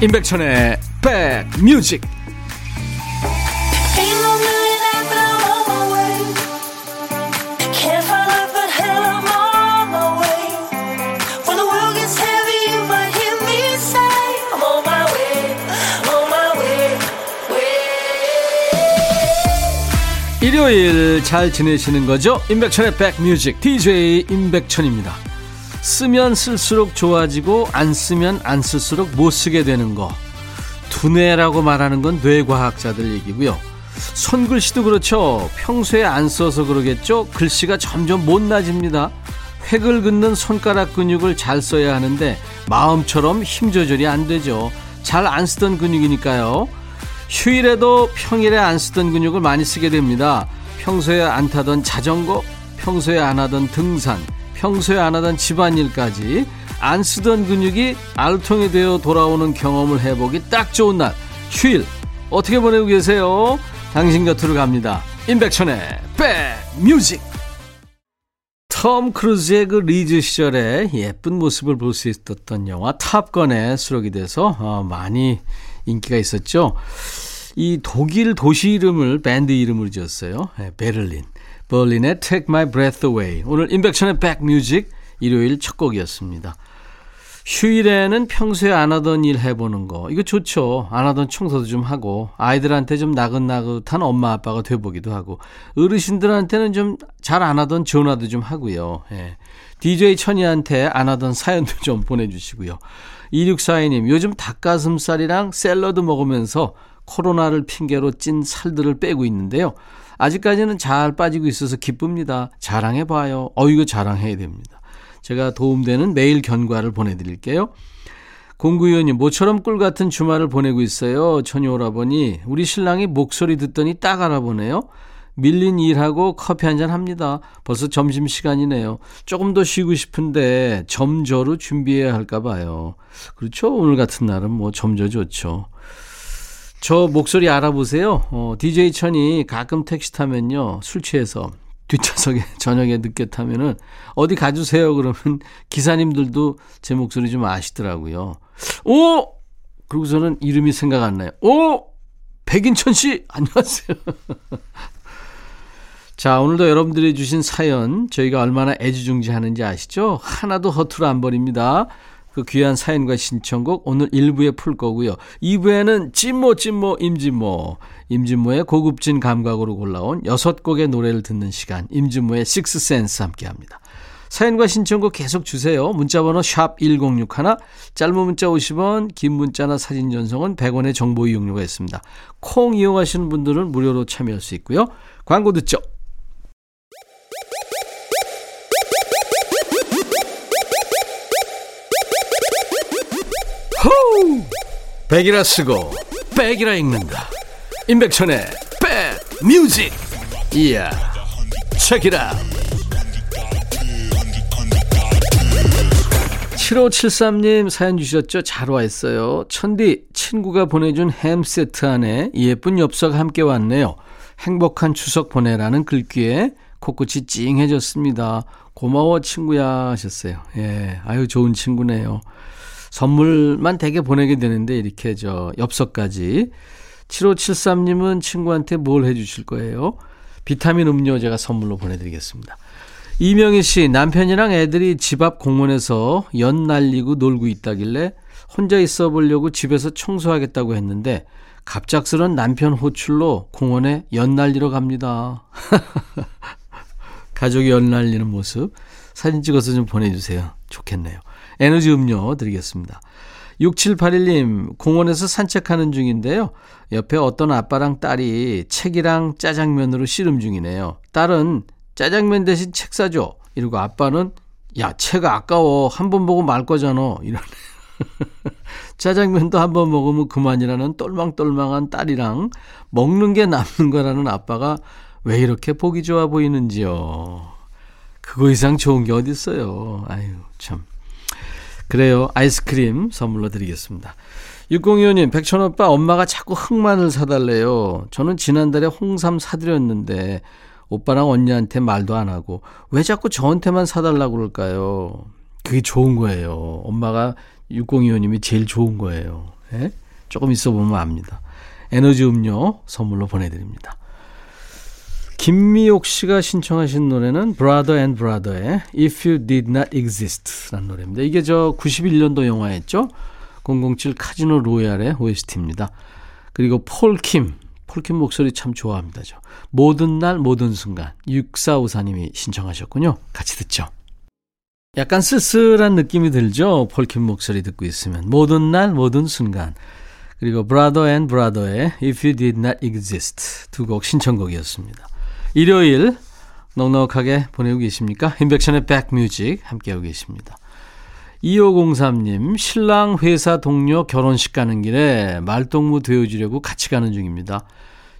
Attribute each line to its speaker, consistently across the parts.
Speaker 1: 임백천의 백뮤직 일요일 잘 지내시는 거죠? 임백천의 백뮤직 DJ 임백천입니다. 쓰면 쓸수록 좋아지고 안 쓰면 안 쓸수록 못 쓰게 되는 거. 두뇌라고 말하는 건 뇌과학자들 얘기고요. 손글씨도 그렇죠. 평소에 안 써서 그러겠죠. 글씨가 점점 못나집니다. 획을 긋는 손가락 근육을 잘 써야 하는데 마음처럼 힘 조절이 안 되죠. 잘 안 쓰던 근육이니까요. 휴일에도 평일에 안 쓰던 근육을 많이 쓰게 됩니다. 평소에 안 타던 자전거, 평소에 안 하던 등산, 평소에 안 하던 집안일까지 안 쓰던 근육이 알통이 되어 돌아오는 경험을 해보기 딱 좋은 날. 휴일 어떻게 보내고 계세요? 당신 곁으로 갑니다. 임백천의 백뮤직 톰 크루즈의 그 리즈 시절에 예쁜 모습을 볼 수 있었던 영화 탑건에 수록이 돼서 어, 많이 인기가 있었죠. 이 독일 도시 이름을 밴드 이름으로 지었어요. 네, 베를린. 벌린의 Take My Breath Away. 오늘 인백션의 백뮤직 일요일 첫 곡이었습니다. 휴일에는 평소에 안 하던 일 해보는 거. 이거 좋죠. 안 하던 청소도 좀 하고, 아이들한테 좀 나긋나긋한 엄마 아빠가 돼보기도 하고, 어르신들한테는 좀 잘 안 하던 전화도 좀 하고요. 예. DJ 천이한테 안 하던 사연도 좀 보내주시고요. 2642님, 요즘 닭가슴살이랑 샐러드 먹으면서 코로나를 핑계로 찐 살들을 빼고 있는데요. 아직까지는 잘 빠지고 있어서 기쁩니다. 자랑해봐요. 어, 이거 자랑해야 됩니다. 제가 도움되는 매일 견과를 보내드릴게요. 공구위원님, 모처럼 꿀 같은 주말을 보내고 있어요. 천이 오라버니, 우리 신랑이 목소리 듣더니 딱 알아보네요. 밀린 일하고 커피 한 잔 합니다. 벌써 점심시간이네요. 조금 더 쉬고 싶은데 점저로 준비해야 할까 봐요. 그렇죠? 오늘 같은 날은 뭐 점저 좋죠. 저 목소리 알아보세요. 어, DJ 천이 가끔 택시 타면요. 술 취해서 뒷좌석에 저녁에 늦게 타면은 어디 가주세요. 그러면 기사님들도 제 목소리 좀 아시더라고요. 오! 그러고서는 이름이 생각 안 나요. 오! 백인천 씨! 안녕하세요. 자, 오늘도 여러분들이 주신 사연, 저희가 얼마나 애지중지하는지 아시죠? 하나도 허투루 안 버립니다. 그 귀한 사연과 신청곡 오늘 1부에 풀 거고요. 2부에는 찐모 찐모 임진모 임진모의 고급진 감각으로 골라온 6곡의 노래를 듣는 시간 임진모의 식스센스 함께합니다. 사연과 신청곡 계속 주세요. 문자번호 샵 1061, 짧은 문자 50원, 긴 문자나 사진 전송은 100원의 정보 이용료가 있습니다. 콩 이용하시는 분들은 무료로 참여할 수 있고요. 광고 듣죠. 호우! 백이라 쓰고 백이라 읽는다. 임백천의 백 뮤직. 이야. 책이라. 7573님 사연 주셨죠? 잘 와 있어요. 천디, 친구가 보내준 햄 세트 안에 예쁜 엽서가 함께 왔네요. 행복한 추석 보내라는 글귀에 코끝이 찡해졌습니다. 고마워, 친구야. 하셨어요. 예. 아유, 좋은 친구네요. 선물만 되게 보내게 되는데 이렇게 저 엽서까지 7573님은 친구한테 뭘 해주실 거예요? 비타민 음료 제가 선물로 보내드리겠습니다. 이명희 씨 남편이랑 애들이 집 앞 공원에서 연 날리고 놀고 있다길래 혼자 있어 보려고 집에서 청소하겠다고 했는데 갑작스런 남편 호출로 공원에 연 날리러 갑니다. 가족이 연 날리는 모습 사진 찍어서 좀 보내주세요. 좋겠네요. 에너지 음료 드리겠습니다. 6781님, 공원에서 산책하는 중인데요. 옆에 어떤 아빠랑 딸이 책이랑 짜장면으로 씨름 중이네요. 딸은 짜장면 대신 책 사줘. 이러고 아빠는 야, 책 아까워. 한 번 보고 말 거잖아. 이러네. 짜장면도 한 번 먹으면 그만이라는 똘망똘망한 딸이랑 먹는 게 남는 거라는 아빠가 왜 이렇게 보기 좋아 보이는지요. 그거 이상 좋은 게 어딨어요. 아유, 참. 그래요. 아이스크림 선물로 드리겠습니다. 6025님, 백천오빠 엄마가 자꾸 흑마늘 사달래요. 저는 지난달에 홍삼 사드렸는데 오빠랑 언니한테 말도 안 하고 왜 자꾸 저한테만 사달라고 그럴까요? 그게 좋은 거예요. 엄마가 6025님이 제일 좋은 거예요. 예? 조금 있어 보면 압니다. 에너지 음료 선물로 보내드립니다. 김미옥 씨가 신청하신 노래는 Brother and Brother의 If You Did Not Exist 라는 노래입니다. 이게 저 91년도 영화였죠. 007 카지노 로얄의 OST입니다. 그리고 폴킴, 폴킴 목소리 참 좋아합니다. 저. 모든 날 모든 순간 6454님이 신청하셨군요. 같이 듣죠. 약간 쓸쓸한 느낌이 들죠. 폴킴 목소리 듣고 있으면 모든 날 모든 순간 그리고 Brother and Brother의 If You Did Not Exist 두 곡 신청곡이었습니다. 일요일 넉넉하게 보내고 계십니까? 인백션의 백뮤직 함께하고 계십니다. 2503님, 신랑 회사 동료 결혼식 가는 길에 말동무 되어주려고 같이 가는 중입니다.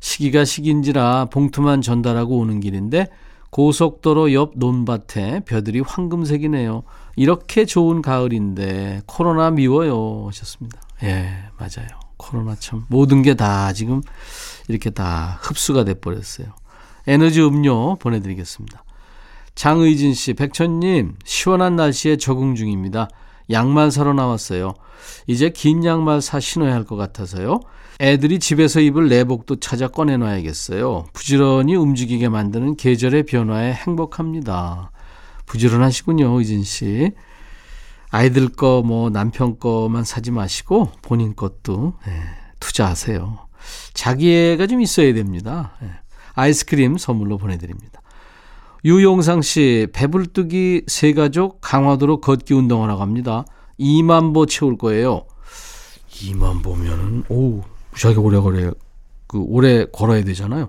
Speaker 1: 시기가 시기인지라 봉투만 전달하고 오는 길인데 고속도로 옆 논밭에 벼들이 황금색이네요. 이렇게 좋은 가을인데 코로나 미워요 하셨습니다. 예, 맞아요. 코로나 참 모든 게 다 지금 이렇게 다 흡수가 돼 버렸어요. 에너지 음료 보내드리겠습니다. 장의진 씨, 백천님, 시원한 날씨에 적응 중입니다. 양말 사러 나왔어요. 이제 긴 양말 사 신어야 할 것 같아서요. 애들이 집에서 입을 내복도 찾아 꺼내놔야겠어요. 부지런히 움직이게 만드는 계절의 변화에 행복합니다. 부지런하시군요, 의진 씨. 아이들 거, 뭐, 남편 거만 사지 마시고, 본인 것도, 예, 투자하세요. 자기애가 좀 있어야 됩니다. 예. 아이스크림 선물로 보내드립니다. 유용상 씨, 배불뚝이 세 가족 강화도로 걷기 운동하러 갑니다. 2만 보 채울 거예요. 2만 보면은, 오, 무지하게 오래 걸어요. 그, 오래 걸어야 되잖아요.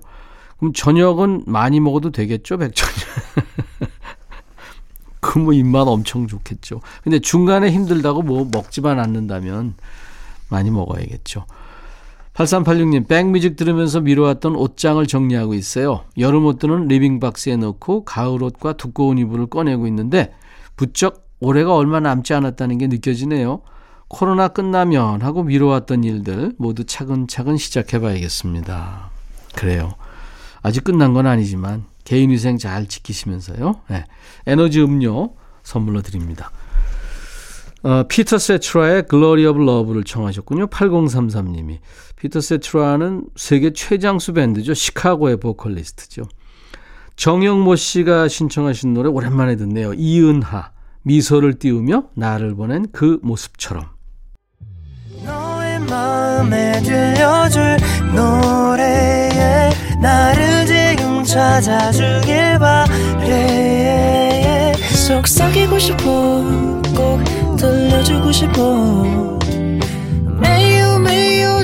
Speaker 1: 그럼 저녁은 많이 먹어도 되겠죠, 백천이? 그뭐 입맛 엄청 좋겠죠. 근데 중간에 힘들다고 뭐 먹지만 않는다면 많이 먹어야겠죠. 8386님, 백뮤직 들으면서 미뤄왔던 옷장을 정리하고 있어요. 여름 옷들은 리빙박스에 넣고 가을 옷과 두꺼운 이불을 꺼내고 있는데 부쩍 올해가 얼마 남지 않았다는 게 느껴지네요. 코로나 끝나면 하고 미뤄왔던 일들 모두 차근차근 시작해봐야겠습니다. 그래요. 아직 끝난 건 아니지만 개인위생 잘 지키시면서요. 네. 에너지 음료 선물로 드립니다. 어, 피터 세트라의 Glory of Love를 청하셨군요. 8033님이. 피터 세트라는 세계 최장수 밴드죠. 시카고의 보컬리스트죠. 정영모 씨가 신청하신 노래 오랜만에 듣네요. 이은하. 미소를 띄우며 나를 보낸 그 모습처럼. 너의 마음에 들려줄 노래에 나를 지금 찾아주길 바래 속삭이고 싶어 꼭 들려주고 싶어 매우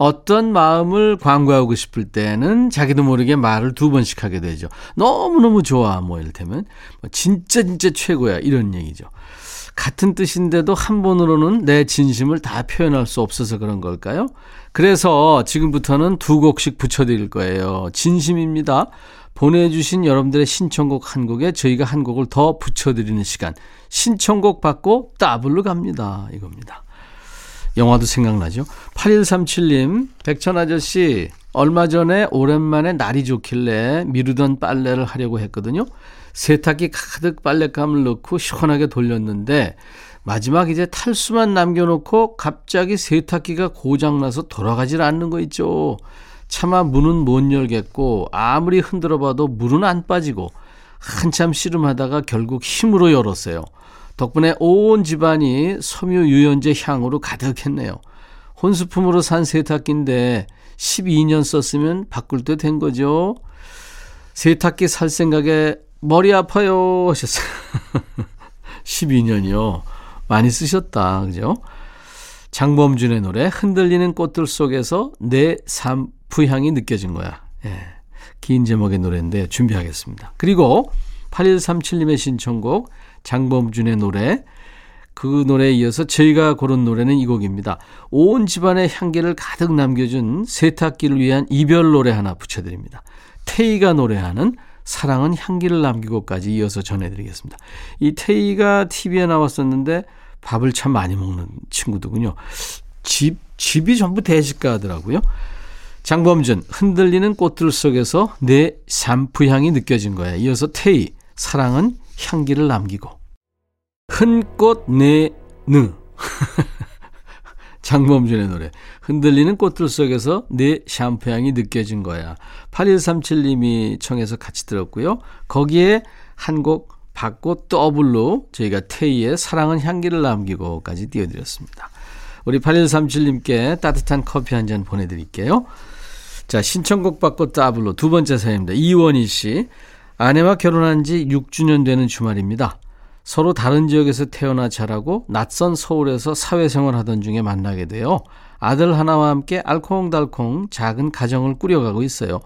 Speaker 1: 어떤 마음을 광고하고 싶을 때는 자기도 모르게 말을 두 번씩 하게 되죠. 너무너무 좋아. 뭐 이를테면 뭐 진짜 진짜 최고야. 이런 얘기죠. 같은 뜻인데도 한 번으로는 내 진심을 다 표현할 수 없어서 그런 걸까요? 그래서 지금부터는 두 곡씩 붙여드릴 거예요. 진심입니다. 보내주신 여러분들의 신청곡 한 곡에 저희가 한 곡을 더 붙여드리는 시간. 신청곡 받고 따블로 갑니다. 이겁니다. 영화도 생각나죠? 8137님, 백천 아저씨, 얼마 전에 오랜만에 날이 좋길래 미루던 빨래를 하려고 했거든요. 세탁기 가득 빨랫감을 넣고 시원하게 돌렸는데, 마지막 이제 탈수만 남겨놓고 갑자기 세탁기가 고장나서 돌아가질 않는 거 있죠. 차마 문은 못 열겠고, 아무리 흔들어 봐도 물은 안 빠지고, 한참 씨름하다가 결국 힘으로 열었어요. 덕분에 온 집안이 섬유 유연제 향으로 가득했네요. 혼수품으로 산 세탁기인데 12년 썼으면 바꿀 때 된 거죠. 세탁기 살 생각에 머리 아파요 하셨어요. 12년이요. 많이 쓰셨다. 그죠? 장범준의 노래 흔들리는 꽃들 속에서 내 삶프 향이 느껴진 거야. 예. 긴 제목의 노래인데 준비하겠습니다. 그리고 8137님의 신청곡 장범준의 노래 그 노래에 이어서 저희가 고른 노래는 이 곡입니다. 온 집안의 향기를 가득 남겨준 세탁기를 위한 이별 노래 하나 붙여드립니다. 테이가 노래하는 사랑은 향기를 남기고까지 이어서 전해드리겠습니다. 이 테이가 TV에 나왔었는데 밥을 참 많이 먹는 친구더군요. 집, 집이 전부 대식가 하더라고요. 장범준, 흔들리는 꽃들 속에서 내 샴푸 향이 느껴진 거야. 이어서 테이, 사랑은 향기를 남기고. 흔꽃 내느. 장범준의 노래. 흔들리는 꽃들 속에서 내 샴푸 향이 느껴진 거야. 8137님이 청해서 같이 들었고요. 거기에 한 곡 받고 더블로 저희가 테이의 사랑은 향기를 남기고까지 띄워드렸습니다. 우리 8137님께 따뜻한 커피 한 잔 보내드릴게요. 자, 신청곡 받고 더블로 두 번째 사연입니다. 이원희 씨. 아내와 결혼한 지 6주년 되는 주말입니다. 서로 다른 지역에서 태어나 자라고 낯선 서울에서 사회생활 하던 중에 만나게 돼요. 아들 하나와 함께 알콩달콩 작은 가정을 꾸려가고 있어요.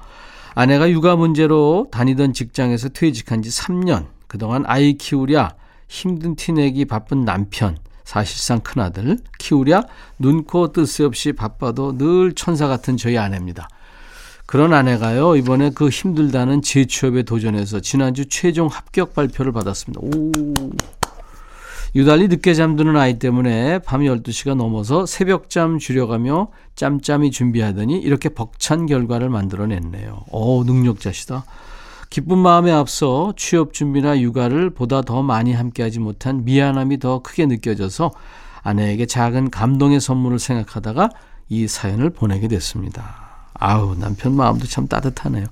Speaker 1: 아내가 육아 문제로 다니던 직장에서 퇴직한 지 3년. 그동안 아이 키우랴 힘든 티 내기 바쁜 남편. 사실상 큰아들 키우랴 눈코 뜻 없이 바빠도 늘 천사 같은 저희 아내입니다. 그런 아내가요, 이번에 그 힘들다는 재취업에 도전해서 지난주 최종 합격 발표를 받았습니다. 오. 유달리 늦게 잠드는 아이 때문에 밤 12시가 넘어서 새벽잠 줄여가며 짬짬이 준비하더니 이렇게 벅찬 결과를 만들어냈네요. 오, 능력자시다. 기쁜 마음에 앞서 취업 준비나 육아를 보다 더 많이 함께하지 못한 미안함이 더 크게 느껴져서 아내에게 작은 감동의 선물을 생각하다가 이 사연을 보내게 됐습니다. 아우, 남편 마음도 참 따뜻하네요.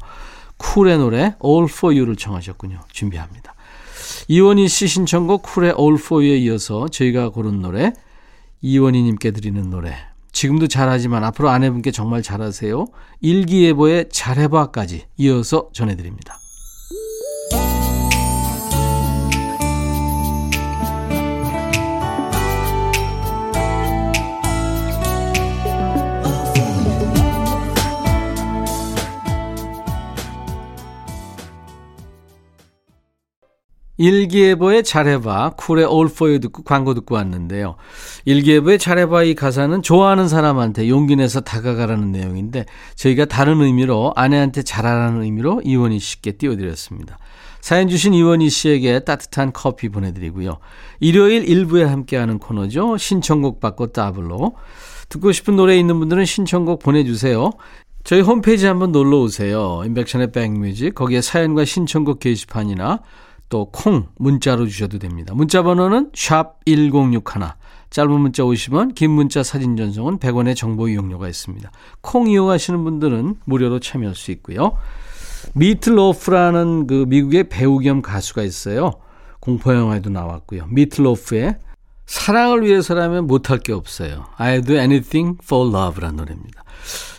Speaker 1: 쿨의 노래 All For You를 청하셨군요. 준비합니다. 이원희 씨 신청곡 쿨의 All For You에 이어서 저희가 고른 노래 이원희님께 드리는 노래 지금도 잘하지만 앞으로 아내분께 정말 잘하세요. 일기예보의 잘해봐까지 이어서 전해드립니다. 일기예보의 잘해봐, 쿨의 All For You 듣고 광고 듣고 왔는데요. 일기예보의 잘해봐 이 가사는 좋아하는 사람한테 용기 내서 다가가라는 내용인데 저희가 다른 의미로 아내한테 잘하라는 의미로 이원희 씨께 띄워드렸습니다. 사연 주신 이원희 씨에게 따뜻한 커피 보내드리고요. 일요일 일부에 함께하는 코너죠. 신청곡 받고 따블로. 듣고 싶은 노래 있는 분들은 신청곡 보내주세요. 저희 홈페이지 한번 놀러 오세요. 인백션의 백뮤직 거기에 사연과 신청곡 게시판이나 또 콩 문자로 주셔도 됩니다. 문자 번호는 샵 1061. 짧은 문자 50원, 긴 문자 사진 전송은 100원의 정보 이용료가 있습니다. 콩 이용하시는 분들은 무료로 참여할 수 있고요. 미틀로프라는 그 미국의 배우 겸 가수가 있어요. 공포 영화에도 나왔고요. 미틀로프의 사랑을 위해서라면 못할 게 없어요. I do anything for love라는 노래입니다.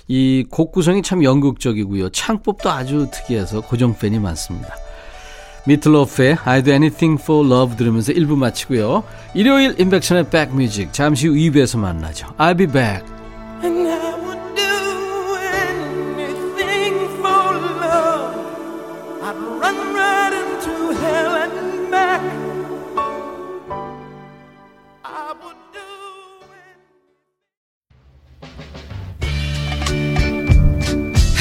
Speaker 1: 이 곡 구성이 참 연극적이고요. 창법도 아주 특이해서 고정 팬이 많습니다. 미틀로프의 I do anything for love 들으면서 1부 마치고요. 일요일 인백션의 백뮤직 잠시 후 2부에서 만나죠. I'll be back.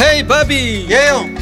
Speaker 1: 헤이 바비
Speaker 2: 예영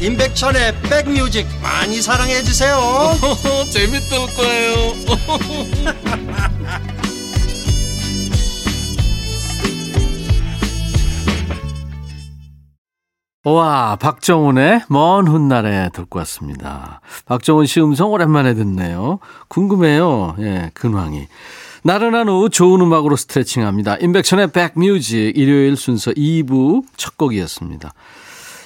Speaker 2: 임백천의 백뮤직 많이 사랑해 주세요
Speaker 1: 재밌을 거예요 와, 박정훈의 먼 훗날에 듣고 왔습니다. 박정훈 씨 음성 오랜만에 듣네요. 궁금해요. 예, 근황이. 나른한 오후 좋은 음악으로 스트레칭합니다. 인백천의 백뮤직 일요일 순서 2부 첫 곡이었습니다.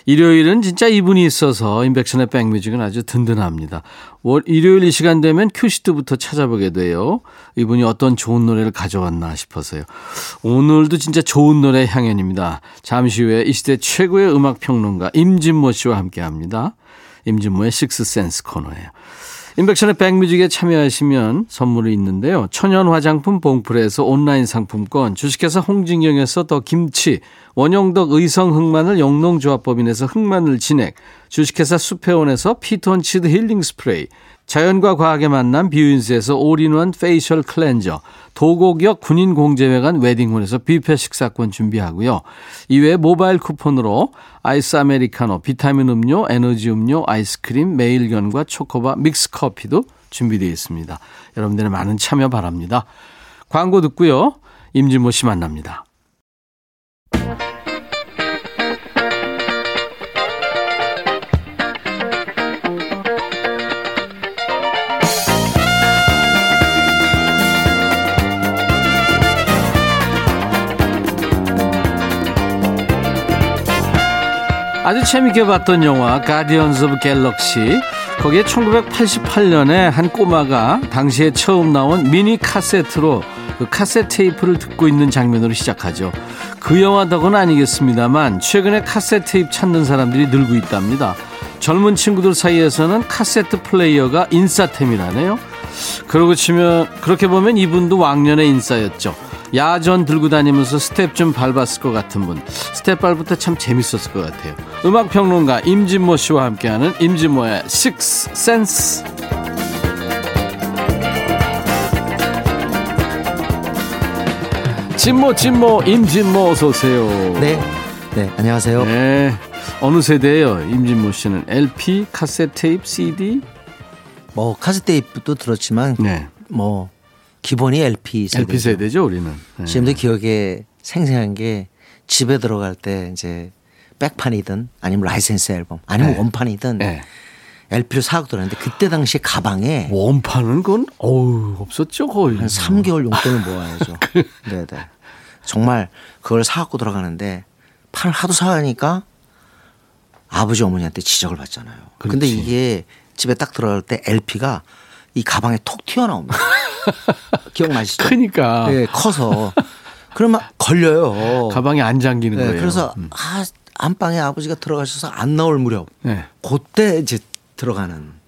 Speaker 1: 일요일은 진짜 이분이 있어서 인백션의 백뮤직은 아주 든든합니다. 월, 일요일 이 시간 되면 큐시트부터 찾아보게 돼요. 이분이 어떤 좋은 노래를 가져왔나 싶어서요. 오늘도 진짜 좋은 노래 향연입니다. 잠시 후에 이 시대 최고의 음악 평론가 임진모 씨와 함께 합니다. 임진모의 식스센스 코너예요. 인백션의 백뮤직에 참여하시면 선물이 있는데요. 천연 화장품 봉프에서 온라인 상품권, 주식회사 홍진경에서 더 김치, 원형덕 의성 흑마늘 영농조합법인에서 흑마늘 진액, 주식회사 수페온에서 피톤치드 힐링 스프레이, 자연과 과학의 만남 뷰인스에서 올인원 facial 클렌저, 도곡역 군인공제회관 웨딩홀에서 뷔페 식사권 준비하고요. 이외에 모바일 쿠폰으로 아이스 아메리카노, 비타민 음료, 에너지 음료, 아이스크림, 매일견과 초코바, 믹스커피도 준비되어 있습니다. 여러분들의 많은 참여 바랍니다. 광고 듣고요. 임진모 씨 만납니다. 아주 재밌게 봤던 영화 가디언즈 오브 갤럭시 거기에 1988년에 한 꼬마가 당시에 처음 나온 미니 카세트로 그 카세트 테이프를 듣고 있는 장면으로 시작하죠. 그 영화 덕은 아니겠습니다만 최근에 카세트 테이프 찾는 사람들이 늘고 있답니다. 젊은 친구들 사이에서는 카세트 플레이어가 인싸템이라네요. 그러고 치면 그렇게 보면 이분도 왕년의 인싸였죠. 야전 들고 다니면서 스텝 좀 밟았을 것 같은 분. 스텝 밟을 때참 재밌었을 것 같아요. 음악 평론가 임진모 씨와 함께하는 임진모의 식스 센스. 진모 진모 임진모 어서 오세요.
Speaker 3: 네. 네, 안녕하세요.
Speaker 1: 네. 어느 세대예요? 임진모 씨는 LP, 카세트 테이프, CD?
Speaker 3: 뭐 카세트 테이프도 들었지만
Speaker 1: 네.
Speaker 3: 뭐 기본이 LP 세대.
Speaker 1: LP 세대죠, 우리는. 네.
Speaker 3: 지금도 기억에 생생한 게 집에 들어갈 때 이제 백판이든 아니면 라이센스 앨범 아니면
Speaker 1: 네.
Speaker 3: 원판이든
Speaker 1: 네.
Speaker 3: LP를 사고 들었는데 그때 당시 에 가방에
Speaker 1: 원판은 건 어우 없었죠 거의.
Speaker 3: 한 3개월 용돈을 모아야죠. 네네. 정말 그걸 사갖고 들어가는데 판을 하도 사가니까 아버지 어머니한테 지적을 받잖아요.
Speaker 1: 그렇지.
Speaker 3: 이게 집에 딱 들어갈 때 LP가 이 가방에 톡 튀어나옵니다. 기억나시죠?
Speaker 1: 크니까
Speaker 3: 네, 커서. 그러면 걸려요.
Speaker 1: 가방에 안 잠기는
Speaker 3: 네,
Speaker 1: 거예요.
Speaker 3: 그래서
Speaker 1: 음.
Speaker 3: 아, 안방에 아버지가 들어가셔서 안 나올 무렵
Speaker 1: 네.
Speaker 3: 그때 이제 들어가는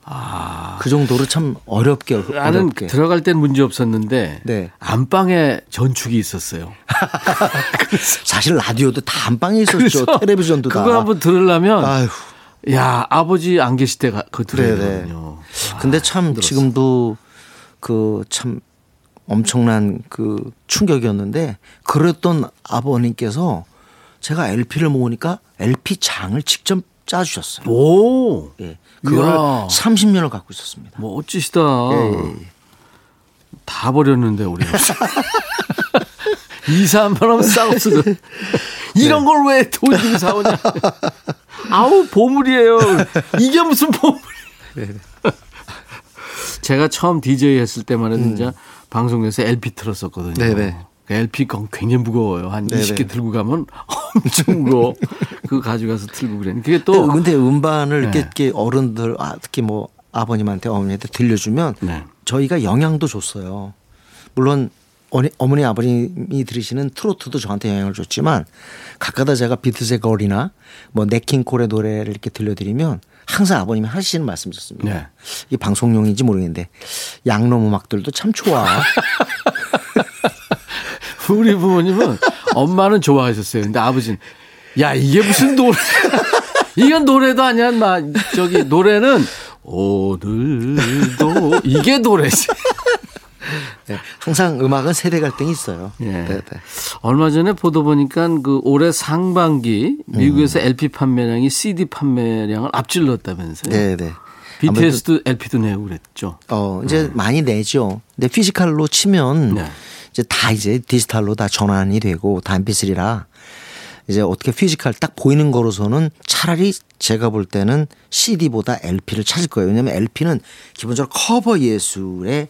Speaker 3: 그 정도로 참 어렵게
Speaker 1: 아. 나는
Speaker 3: 어렵게.
Speaker 1: 들어갈 땐 문제 없었는데
Speaker 3: 네.
Speaker 1: 안방에 전축이 있었어요.
Speaker 3: 사실 라디오도 다 안방에 있었죠. 텔레비전도 다.
Speaker 1: 그거 한번 들으려면
Speaker 3: 아휴.
Speaker 1: 야 아버지 안 계실 때 가- 그거 들어야
Speaker 3: 네네.
Speaker 1: 되거든요.
Speaker 3: 근데 참 지금도 그 참 엄청난 그 충격이었는데 그랬던 아버님께서 제가 LP를 모으니까 LP 장을 직접 짜주셨어요.
Speaker 1: 오,
Speaker 3: 예.
Speaker 1: 이야.
Speaker 3: 30년을 갖고 있었습니다.
Speaker 1: 뭐 어찌시다.
Speaker 3: 예, 예.
Speaker 1: 다 버렸는데 우리. 이사한번 하면 싸웠어. 이런 걸 왜 돈 주고 사오냐. 아우 보물이에요. 이게 무슨 보물? 제가 처음 DJ 했을 때만 해도 진짜 방송에서 LP 틀었었거든요.
Speaker 3: 네네.
Speaker 1: 그 LP 건 굉장히 무거워요. 한
Speaker 3: 네네.
Speaker 1: 20개 들고 가면 엄청 무거워. 그거 가져가서 틀고 그래. 그게 또또
Speaker 3: 근데 음반을 이렇게,
Speaker 1: 네.
Speaker 3: 이렇게 어른들 아, 특히 뭐 아버님한테 어머니한테 들려주면
Speaker 1: 네.
Speaker 3: 저희가 영향도 줬어요. 물론 어머니, 아버님이 들으시는 트로트도 저한테 영향을 줬지만 가끔가다 제가 비트스의 거리나 뭐 네킹콜의 노래를 이렇게 들려드리면 항상 아버님이 하시는 말씀이셨습니다.
Speaker 1: 네.
Speaker 3: 이 방송용인지 모르겠는데 양놈 음악들도 참 좋아.
Speaker 1: 우리 부모님은 엄마는 좋아하셨어요. 근데 아버지는 야 이게 무슨 노래? 이건 노래도 아니야. 나 저기 노래는 오늘도 이게 노래지.
Speaker 3: 네. 항상 음악은 세대 갈등이 있어요.
Speaker 1: 예.
Speaker 3: 네, 네.
Speaker 1: 얼마 전에 보도 보니까 그 올해 상반기 미국에서 LP 판매량이 CD 판매량을 앞질렀다면서요.
Speaker 3: 네, 네.
Speaker 1: BTS도 LP도 내고 그랬죠.
Speaker 3: 어, 이제 많이 내죠. 근데 physical로 치면
Speaker 1: 네.
Speaker 3: 이제 다 이제 디지털로 다 전환이 되고 다 MP3라 이제 어떻게 physical 딱 보이는 거로서는 차라리 제가 볼 때는 CD보다 LP를 찾을 거예요. 왜냐하면 LP는 기본적으로 커버 예술에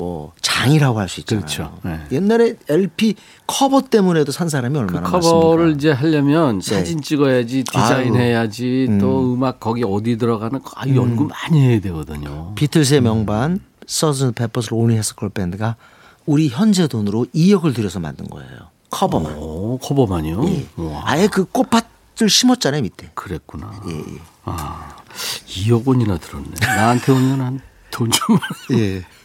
Speaker 3: 뭐 장이라고 할 수 있잖아요.
Speaker 1: 그렇죠. 네.
Speaker 3: 옛날에 LP 커버 때문에도 산 사람이
Speaker 1: 그
Speaker 3: 얼마나
Speaker 1: 커버를
Speaker 3: 많습니까?
Speaker 1: 이제 하려면 사진 찍어야지 디자인해야지 또 음악 거기 어디 들어가는 거 아, 연구 많이 해야 되거든요.
Speaker 3: 비틀스의 명반 Sgt. Pepper's Lonely Hearts Club Band가 우리 현재 돈으로 2억을 들여서 만든 거예요. 커버만.
Speaker 1: 오, 커버만이요?
Speaker 3: 예.
Speaker 1: 와,
Speaker 3: 아예 그 꽃밭을 심었잖아요 밑에.
Speaker 1: 그랬구나.
Speaker 3: 예, 예.
Speaker 1: 아, 2억 원이나 들었네. 나한테 오면 한돈 좀.
Speaker 3: 예.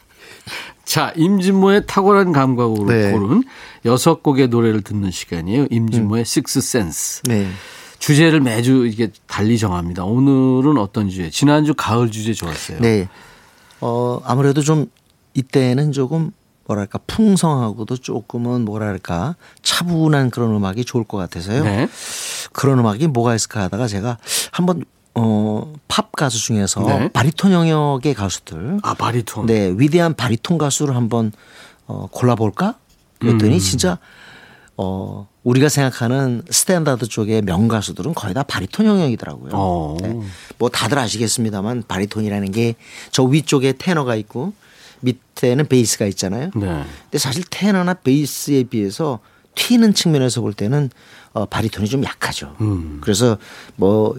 Speaker 1: 자, 임진모의 탁월한 감각으로
Speaker 3: 네.
Speaker 1: 고른 여섯 곡의 노래를 듣는 시간이에요. 임진모의 식스 센스.
Speaker 3: 네.
Speaker 1: 주제를 매주 이게 달리 정합니다. 오늘은 어떤 주제? 지난주 가을 주제 좋았어요.
Speaker 3: 네. 어, 아무래도 좀 이때는 조금 뭐랄까 풍성하고도 조금은 뭐랄까 차분한 그런 음악이 좋을 것 같아서요.
Speaker 1: 네.
Speaker 3: 그런 음악이 뭐가 있을까 하다가 제가 한번 어, 팝 가수 중에서
Speaker 1: 네.
Speaker 3: 바리톤 영역의 가수들
Speaker 1: 아, 바리톤.
Speaker 3: 네, 위대한 바리톤 가수를 한번 어, 골라볼까? 그랬더니
Speaker 1: 음.
Speaker 3: 진짜 어, 우리가 생각하는 스탠다드 쪽의 명가수들은 거의 다 바리톤 영역이더라고요.
Speaker 1: 어.
Speaker 3: 네. 뭐 다들 아시겠습니다만 바리톤이라는 게 저 위쪽에 테너가 있고 밑에는 베이스가 있잖아요.
Speaker 1: 네.
Speaker 3: 근데 사실 테너나 베이스에 비해서 튀는 측면에서 볼 때는 어, 바리톤이 좀 약하죠.
Speaker 1: 음.
Speaker 3: 그래서 뭐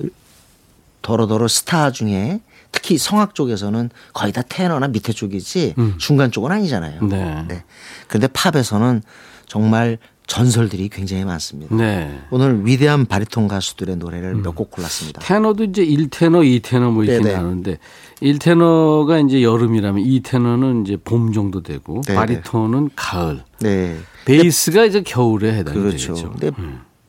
Speaker 3: 더러더러 스타 중에 특히 성악 쪽에서는 거의 다 테너나 밑에 쪽이지 중간 쪽은 아니잖아요.
Speaker 1: 음. 네.
Speaker 3: 네. 그런데 팝에서는 정말 전설들이 굉장히 많습니다.
Speaker 1: 네.
Speaker 3: 오늘 위대한 바리톤 가수들의 노래를 몇곡 골랐습니다.
Speaker 1: 테너도 이제 1테너, 2테너 뭐 이렇게
Speaker 3: 네네.
Speaker 1: 나누는데 1테너가 이제 여름이라면 2테너는 이제 봄 정도 되고
Speaker 3: 네네.
Speaker 1: 바리톤은 가을.
Speaker 3: 네.
Speaker 1: 베이스가 이제 겨울에 해당이
Speaker 3: 그렇죠.
Speaker 1: 되겠죠.
Speaker 3: 근데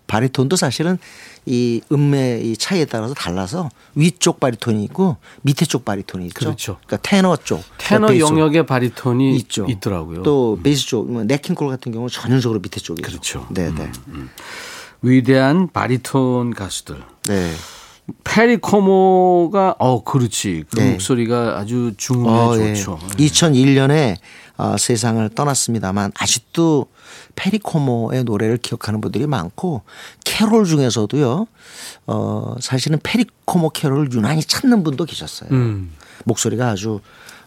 Speaker 3: 바리톤도 사실은 이 음의 이 차이에 따라서 달라서 위쪽 바리톤이 있고 밑에 쪽 바리톤이 있죠.
Speaker 1: 그렇죠.
Speaker 3: 그러니까 테너 쪽,
Speaker 1: 테너
Speaker 3: 베이스
Speaker 1: 영역의 바리톤이
Speaker 3: 있죠.
Speaker 1: 있더라고요.
Speaker 3: 또 베이스 쪽, 뭐 네킹콜 같은 경우는 전형적으로 밑에 쪽이죠.
Speaker 1: 그렇죠.
Speaker 3: 네, 네.
Speaker 1: 위대한 바리톤 가수들.
Speaker 3: 네.
Speaker 1: 페리 코모가 어 그렇지 그
Speaker 3: 네.
Speaker 1: 목소리가 아주 중음에
Speaker 3: 어, 예.
Speaker 1: 좋죠.
Speaker 3: 2001년에 어, 세상을 떠났습니다만 아직도 페리코모의 노래를 기억하는 분들이 많고 캐롤 중에서도요. 어, 사실은 페리코모 캐롤을 유난히 찾는 분도 계셨어요.
Speaker 1: 음.
Speaker 3: 목소리가 아주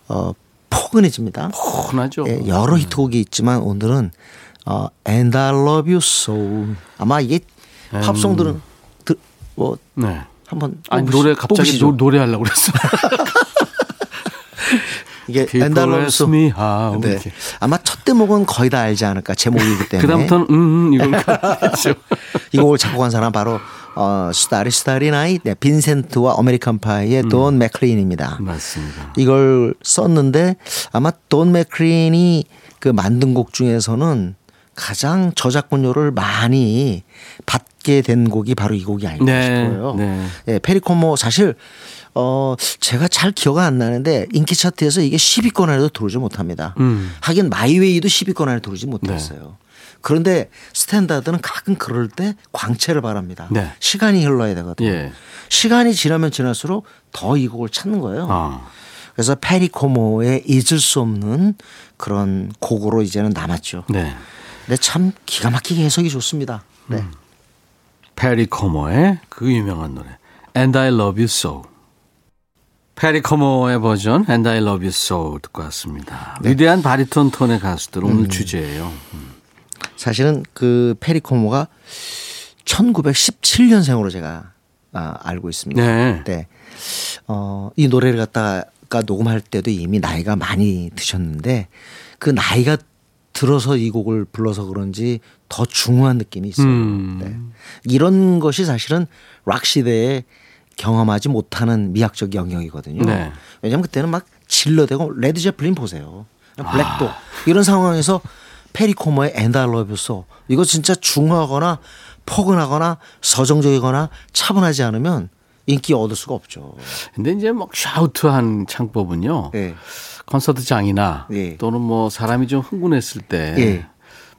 Speaker 3: 어, 포근해집니다.
Speaker 1: 편하죠.
Speaker 3: 예, 여러 히트곡이 있지만 오늘은 어, And I Love You So 아마 이게 팝송들은 드, 뭐
Speaker 1: 네.
Speaker 3: 한번
Speaker 1: 아니 노래 갑자기. 노, 노래하려고 그랬어.
Speaker 3: 이게
Speaker 1: how
Speaker 3: 네. 아마 첫 대목은 거의 다 알지 않을까 제목이기 때문에
Speaker 1: 그다음부터는 음, 음 이걸 가겠죠.
Speaker 3: 이 곡을 작곡한 사람 바로 어, starry starry night 네, 빈센트와 아메리칸 파이의 돈 맥클린입니다.
Speaker 1: 맞습니다.
Speaker 3: 이걸 썼는데 아마 돈 맥클린이 그 만든 곡 중에서는 가장 저작권료를 많이 받 게 된 곡이 바로 이 곡이 아닐까
Speaker 1: 네,
Speaker 3: 싶어요.
Speaker 1: 네.
Speaker 3: 예, 페리코모 사실 어 제가 잘 기억 안 나는데 인기 차트에서 이게 10위권 안에도 들어오지 못합니다.
Speaker 1: 음.
Speaker 3: 하긴 마이웨이도 10위권 안에 들어오지 못했어요. 그런데 스탠다드는 가끔 그럴 때 광채를 발합니다.
Speaker 1: 네.
Speaker 3: 시간이 흘러야 되거든요.
Speaker 1: 예.
Speaker 3: 시간이 지나면 지날수록 더 이 곡을 찾는 거예요.
Speaker 1: 아.
Speaker 3: 그래서 페리코모의 잊을 수 없는 그런 곡으로 이제는 남았죠.
Speaker 1: 네.
Speaker 3: 근데 참 기가 막히게 해석이 좋습니다. 네.
Speaker 1: 음. 페리 코모의 그 유명한 노래 And I Love You So. 페리 코모의 버전 And I Love You So 듣고 왔습니다.
Speaker 3: 네.
Speaker 1: 위대한 바리톤 톤의 가수들 오늘
Speaker 3: 음.
Speaker 1: 주제예요.
Speaker 3: 사실은 그 페리코모가 1917년생으로 제가 아, 알고 있습니다.
Speaker 1: 네.
Speaker 3: 네. 어, 이 노래를 갖다가 녹음할 때도 이미 나이가 많이 드셨는데 그 나이가 들어서 이 곡을 불러서 그런지 더 중후한 느낌이 있어요.
Speaker 1: 음.
Speaker 3: 네. 이런 것이 사실은 락 시대에 경험하지 못하는 미학적 영역이거든요.
Speaker 1: 네.
Speaker 3: 왜냐하면 그때는 막 질러대고 레드 제플린 보세요.
Speaker 1: 아.
Speaker 3: Black Dog 이런 상황에서 페리코머의 So 이거 진짜 중후하거나 포근하거나 서정적이거나 차분하지 않으면 인기 얻을 수가 없죠.
Speaker 1: 근데 이제 막 샤우트한 창법은요.
Speaker 3: 예.
Speaker 1: 콘서트장이나
Speaker 3: 예.
Speaker 1: 또는 뭐 사람이 좀 흥분했을 때
Speaker 3: 예.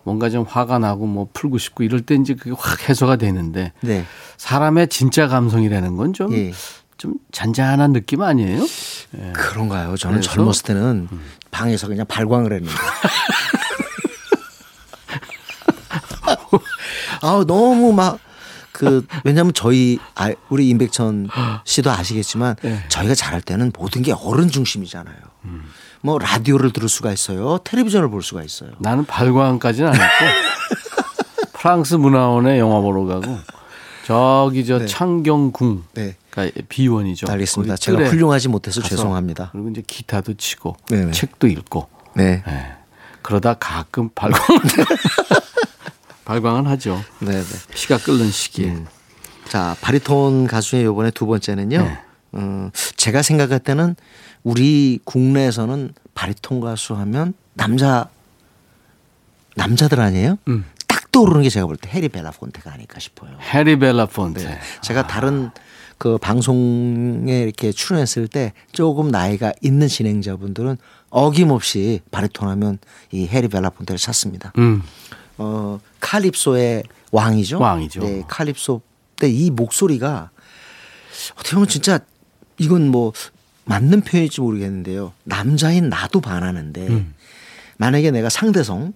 Speaker 1: 뭔가 좀 화가 나고 뭐 풀고 싶고 이럴 때 이제 그게 확 해소가 되는데
Speaker 3: 네.
Speaker 1: 사람의 진짜 감성이라는 건좀좀
Speaker 3: 예.
Speaker 1: 잔잔한 느낌 아니에요?
Speaker 3: 그런가요? 저는
Speaker 1: 그래서?
Speaker 3: 젊었을 때는 방에서 그냥 발광을 했는데. 아우 너무 막 그 왜냐하면 저희 아, 우리 임백천 씨도 아시겠지만
Speaker 1: 네.
Speaker 3: 저희가 잘할 때는 모든 게 어른 중심이잖아요. 뭐 라디오를 들을 수가 있어요. 텔레비전을 볼 수가 있어요.
Speaker 1: 나는 발광까지는 안 했고 프랑스 문화원에 영화 보러 가고 저기 저
Speaker 3: 네.
Speaker 1: 창경궁
Speaker 3: 네.
Speaker 1: 그러니까 비원이죠.
Speaker 3: 알겠습니다.
Speaker 1: 거기
Speaker 3: 제가 훌륭하지 못해서 죄송합니다.
Speaker 1: 그리고 이제 기타도 치고
Speaker 3: 네네.
Speaker 1: 책도 읽고
Speaker 3: 네.
Speaker 1: 예. 그러다 가끔 발광 발광은 하죠.
Speaker 3: 네, 네.
Speaker 1: 피가 끓는 시기에.
Speaker 3: 음. 자, 바리톤 가수의 요번에 두 번째는요.
Speaker 1: 네.
Speaker 3: 음, 제가 생각할 때는 우리 국내에서는 바리톤 가수 하면 남자 남자들 아니에요?
Speaker 1: 음.
Speaker 3: 딱 떠오르는 게 제가 볼 때 해리 벨라폰테가 아닐까 싶어요.
Speaker 1: 해리 벨라폰테.
Speaker 3: 네. 제가 다른 그 방송에 이렇게 출연했을 때 조금 나이가 있는 진행자분들은 어김없이 바리톤 하면 이 해리 벨라폰테를 찾습니다.
Speaker 1: 음.
Speaker 3: 어, 칼립소의 왕이죠.
Speaker 1: 왕이죠.
Speaker 3: 네, 칼립소 때 이 목소리가 어떻게 보면 진짜 이건 뭐 맞는 표현일지 모르겠는데요. 남자인 나도 반하는데
Speaker 1: 음.
Speaker 3: 만약에 내가 상대성,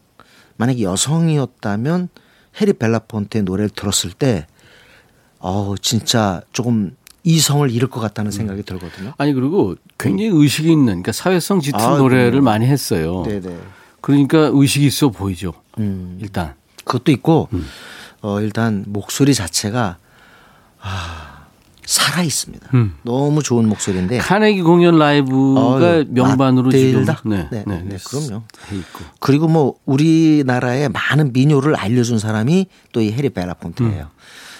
Speaker 3: 만약에 여성이었다면 해리 벨라폰테의 노래를 들었을 때 어, 진짜 조금 이성을 잃을 것 같다는 생각이 들거든요.
Speaker 1: 아니 그리고 굉장히 의식이 있는 그러니까 사회성 짙은
Speaker 3: 아,
Speaker 1: 노래를
Speaker 3: 그럼요.
Speaker 1: 많이 했어요.
Speaker 3: 네네.
Speaker 1: 그러니까 의식이 있어 보이죠.
Speaker 3: 음.
Speaker 1: 일단.
Speaker 3: 그것도 있고
Speaker 1: 음.
Speaker 3: 어 일단 목소리 자체가 아 살아 있습니다.
Speaker 1: 음.
Speaker 3: 너무 좋은 목소리인데
Speaker 1: 카네기 공연 라이브가
Speaker 3: 어유,
Speaker 1: 명반으로 지금
Speaker 3: 맞들다?
Speaker 1: 네,
Speaker 3: 네,
Speaker 1: 네,
Speaker 3: 네, 그럼요.
Speaker 1: 해 있고.
Speaker 3: 그리고 뭐 우리나라의 많은 민요를 알려준 사람이 또 이 해리 벨라폰테예요.
Speaker 1: 음.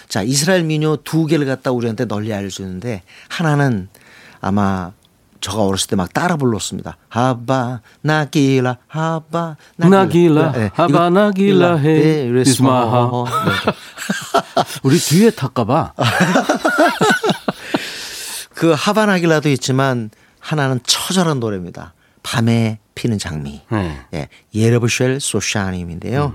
Speaker 3: 자 이스라엘 민요 두 개를 갖다 우리한테 널리 알려주는데 하나는 아마 저가 어렸을 때 막 따라 불렀습니다. 하바 나길라 하바
Speaker 1: 나길라,
Speaker 3: 네,
Speaker 1: 하바 나길라 해,
Speaker 3: 네, 리스마하. 네.
Speaker 1: 우리 뒤에 탈까봐.
Speaker 3: 그 하바나길라도 있지만 하나는 처절한 노래입니다. 밤에 피는 장미.
Speaker 1: 네.
Speaker 3: 예, 예르브쉘 소샤님인데요.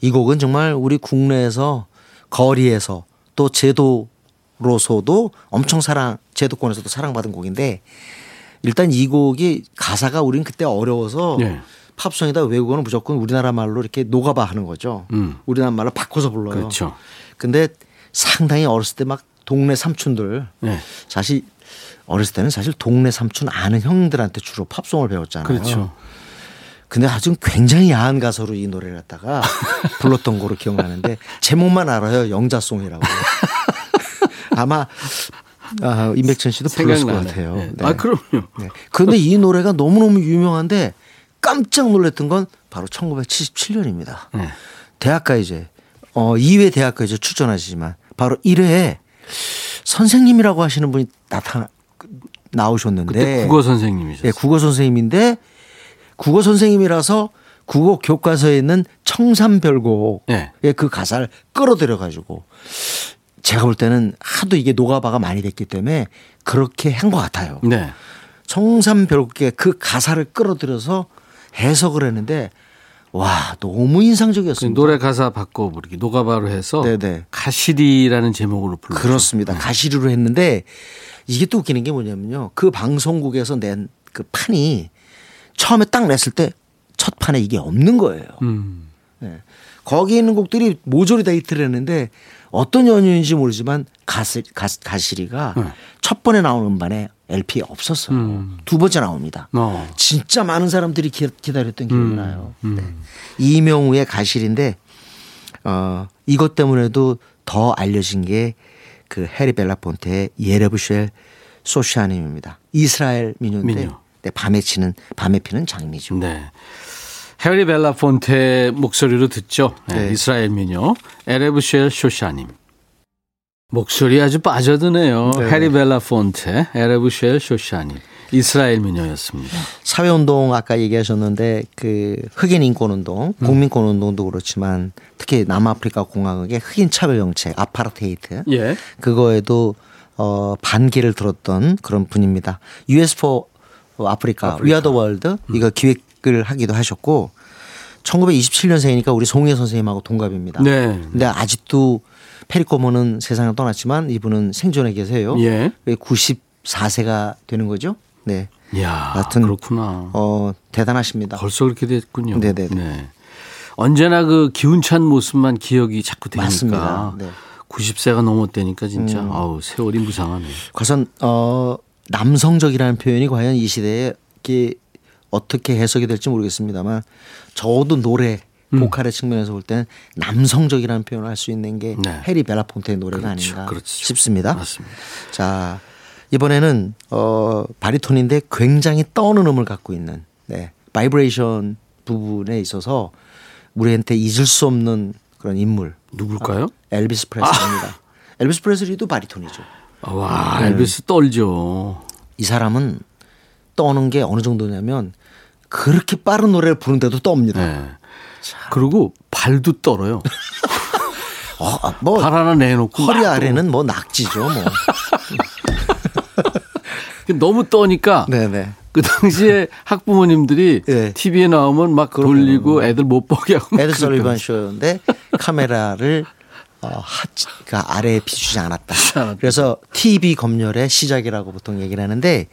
Speaker 3: 이 곡은 정말 우리 국내에서 거리에서 또 제도로서도 엄청 사랑, 제도권에서도 사랑받은 곡인데 일단 이 곡이 가사가 우린 그때 어려워서
Speaker 1: 네.
Speaker 3: 팝송이다 외국어는 무조건 우리나라 말로 이렇게 녹아봐 하는 거죠.
Speaker 1: 음.
Speaker 3: 우리나라 말로 바꿔서 불러요.
Speaker 1: 그렇죠.
Speaker 3: 근데 상당히 어렸을 때 막 동네 삼촌들
Speaker 1: 네.
Speaker 3: 사실 어렸을 때는 사실 동네 삼촌 아는 형들한테 주로 팝송을 배웠잖아요.
Speaker 1: 그렇죠.
Speaker 3: 근데 아주 굉장히 야한 가사로 이 노래를 갖다가 불렀던 거로 기억나는데 제목만 알아요. 영자송이라고. 아마 아, 임백천 씨도 불렀을 것. 같아요.
Speaker 1: 네.
Speaker 3: 네.
Speaker 1: 아 그럼요.
Speaker 3: 네. 그런데 이 노래가 너무너무 유명한데 깜짝 놀랐던 건 바로 1977년입니다.
Speaker 1: 네.
Speaker 3: 대학가 이제 어 2회 대학가 이제 출전하시지만 바로 1회에 선생님이라고 하시는 분이 나타나 나오셨는데
Speaker 1: 그때 국어 선생님이셨어요.
Speaker 3: 예, 국어 선생님인데 국어 선생님이라서 국어 교과서에 있는 청산별곡
Speaker 1: 네.
Speaker 3: 의그 가사를 끌어들여 가지고 제가 볼 때는 하도 이게 노가바가 많이 됐기 때문에 그렇게 한 것 같아요.
Speaker 1: 네.
Speaker 3: 청산별곡의 그 가사를 끌어들여서 해석을 했는데 와 너무
Speaker 1: 그
Speaker 3: 인상적이었습니다.
Speaker 1: 노래 가사 바꿔 부르기 노가바로 해서
Speaker 3: 네네.
Speaker 1: 가시리라는 제목으로 불렀죠.
Speaker 3: 그렇습니다. 가시리로 했는데 이게 또 웃기는 게 뭐냐면요. 그 방송국에서 낸 그 판이 처음에 딱 냈을 때 첫 판에 이게 없는 거예요.
Speaker 1: 음.
Speaker 3: 네. 거기 있는 곡들이 모조리 다 히트를 했는데 어떤 연유인지 모르지만 가시, 가, 가시리가
Speaker 1: 네.
Speaker 3: 첫 번에 나오는 음반에 LP에 없었어요.
Speaker 1: 음.
Speaker 3: 두 번째 나옵니다.
Speaker 1: 어.
Speaker 3: 진짜 많은 사람들이 기, 기다렸던 기억이
Speaker 1: 음.
Speaker 3: 나요.
Speaker 1: 음.
Speaker 3: 네. 이명우의 가실인데 어, 이것 때문에도 더 알려진 게 그 해리 벨라폰테의 예레브쉘 소시아님입니다. 이스라엘 민요인데
Speaker 1: 민요.
Speaker 3: 네, 밤에 치는 밤에 피는 장미죠.
Speaker 1: 네. 해리 벨라폰테 목소리로 듣죠. 네,
Speaker 3: 네.
Speaker 1: 이스라엘 민요. 에레브쉘 쇼샤님. 목소리 아주 빠져드네요.
Speaker 3: 네.
Speaker 1: 해리 벨라폰테, 에레브쉘 쇼샤님. 이스라엘 민요였습니다.
Speaker 3: 사회운동 아까 얘기하셨는데 그 흑인 인권운동,
Speaker 1: 음.
Speaker 3: 국민권운동도 그렇지만 특히 남아프리카 공화국의 흑인 차별 정책, 아파르테이트
Speaker 1: 예.
Speaker 3: 그거에도 어 반기를 들었던 그런 분입니다. US4 아프리카, 위아더 월드 이거 기획 을 하기도 하셨고 1927년생이니까 우리 송해 선생님하고 동갑입니다.
Speaker 1: 네.
Speaker 3: 근데 아직도 페리코모는 세상을 떠났지만 이분은 생존해 계세요.
Speaker 1: 예.
Speaker 3: 94세가 되는 거죠. 네.
Speaker 1: 이야,
Speaker 3: 하여튼
Speaker 1: 그렇구나.
Speaker 3: 어 대단하십니다.
Speaker 1: 벌써 그렇게 됐군요.
Speaker 3: 네네네.
Speaker 1: 네. 언제나 그 기운찬 모습만 기억이 자꾸 되니까
Speaker 3: 맞습니다. 네.
Speaker 1: 90세가 넘었다니까 진짜 아우 세월이 무상하네.
Speaker 3: 과연 어 남성적이라는 표현이 과연 이 시대에 이게 어떻게 해석이 될지 모르겠습니다만 저도 노래 보컬의 측면에서 볼 때는 남성적이라는 표현을 할 수 있는 게
Speaker 1: 네.
Speaker 3: 해리 벨라폰테의 노래가
Speaker 1: 그렇죠,
Speaker 3: 아닌가
Speaker 1: 그렇죠.
Speaker 3: 싶습니다.
Speaker 1: 맞습니다.
Speaker 3: 자 이번에는 어 바리톤인데 굉장히 떠는 음을 갖고 있는 네 바이브레이션 부분에 있어서 우리한테 잊을 수 없는 그런 인물
Speaker 1: 누굴까요?
Speaker 3: 엘비스 프레슬리입니다. 엘비스 프레슬리도 바리톤이죠.
Speaker 1: 아, 와 엘비스 떨죠.
Speaker 3: 이 사람은 떠는 게 어느 정도냐면 그렇게 빠른 노래를 부르는데도 떱니다.
Speaker 1: 네. 그리고 발도 떨어요.
Speaker 3: 어, 뭐
Speaker 1: 발 하나 내놓고
Speaker 3: 허리
Speaker 1: 막
Speaker 3: 아래는 뭐 낙지죠, 뭐.
Speaker 1: 너무 떠니까
Speaker 3: 네네.
Speaker 1: 그 당시에 학부모님들이
Speaker 3: 네.
Speaker 1: TV에 나오면 막 돌리고 애들 못 보게 하고 막
Speaker 3: 에드 설리반 쇼인데 카메라를 어, 하, 그 아래에 비추지 않았다.
Speaker 1: 않았다.
Speaker 3: 그래서 TV 검열의 시작이라고 보통 얘기를 하는데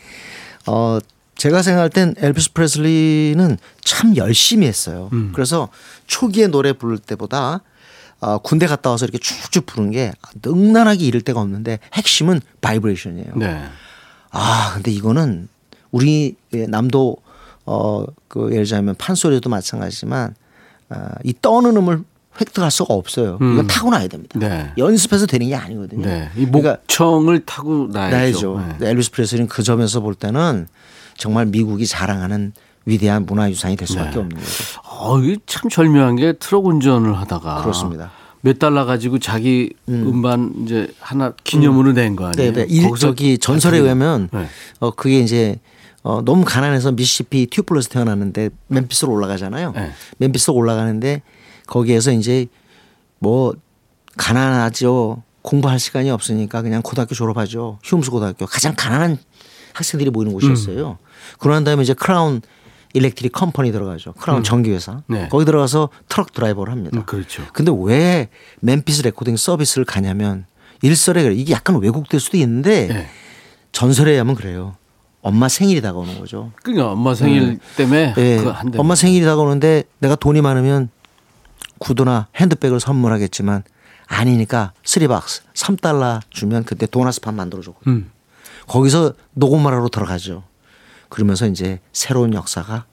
Speaker 3: 어 제가 생각할 땐 엘비스 프레슬리는 참 열심히 했어요.
Speaker 1: 음.
Speaker 3: 그래서 초기에 노래 부를 때보다 어, 군대 갔다 와서 이렇게 쭉쭉 부른 게 능란하기 이를 데가 없는데 핵심은 바이브레이션이에요.
Speaker 1: 네.
Speaker 3: 아, 근데 이거는 우리 남도 어, 그 예를 들자면 판소리도 마찬가지지만 아, 이 떠는 음을 획득할 수가 없어요. 이건 타고나야 됩니다.
Speaker 1: 네.
Speaker 3: 연습해서 되는 게 아니거든요.
Speaker 1: 네. 이
Speaker 3: 그러니까
Speaker 1: 목청을 타고 나야죠.
Speaker 3: 나야죠.
Speaker 1: 네.
Speaker 3: 엘비스 프레슬리는 그 점에서 볼 때는 정말 미국이 자랑하는 위대한 문화유산이 될 수밖에
Speaker 1: 네.
Speaker 3: 없는 거죠.
Speaker 1: 어, 참 절묘한 게 트럭 운전을 하다가
Speaker 3: 그렇습니다.
Speaker 1: 몇 달러 가지고 자기 음. 반 이제 하나 기념으로 낸 거 아니에요?
Speaker 3: 네, 네. 저기 전설에 의하면
Speaker 1: 네.
Speaker 3: 어 그게 이제 어 너무 가난해서 미시시피 튜펠로서 태어났는데 멤피스로 올라가잖아요.
Speaker 1: 네.
Speaker 3: 멤피스로 올라가는데 거기에서 이제 뭐 가난하죠. 공부할 시간이 없으니까 그냥 고등학교 졸업하죠. 흄스 고등학교 가장 가난한 학생들이 모이는 곳이었어요. 그러고 난 다음에 이제 Crown Electric Company 들어가죠. 크라운 전기회사.
Speaker 1: 네.
Speaker 3: 거기 들어가서 트럭 드라이버를 합니다.
Speaker 1: 음, 그렇죠.
Speaker 3: 근데 왜 멤피스 레코딩 서비스를 가냐면 일설에 그래. 이게 약간 왜곡될 수도 있는데
Speaker 1: 네.
Speaker 3: 전설에 의하면 그래요. 엄마 생일이 다가오는 거죠.
Speaker 1: 그러니까 엄마 생일 때문에
Speaker 3: 예.
Speaker 1: 그거 한대
Speaker 3: 엄마 생일이 다가오는데 내가 돈이 많으면 구두나 핸드백을 선물하겠지만 아니니까 쓰리박스 3달러 주면 그때 도나스판 만들어 줬거든요.
Speaker 1: 음.
Speaker 3: 거기서 녹음하러 들어가죠. 그러면서 이제 새로운 역사가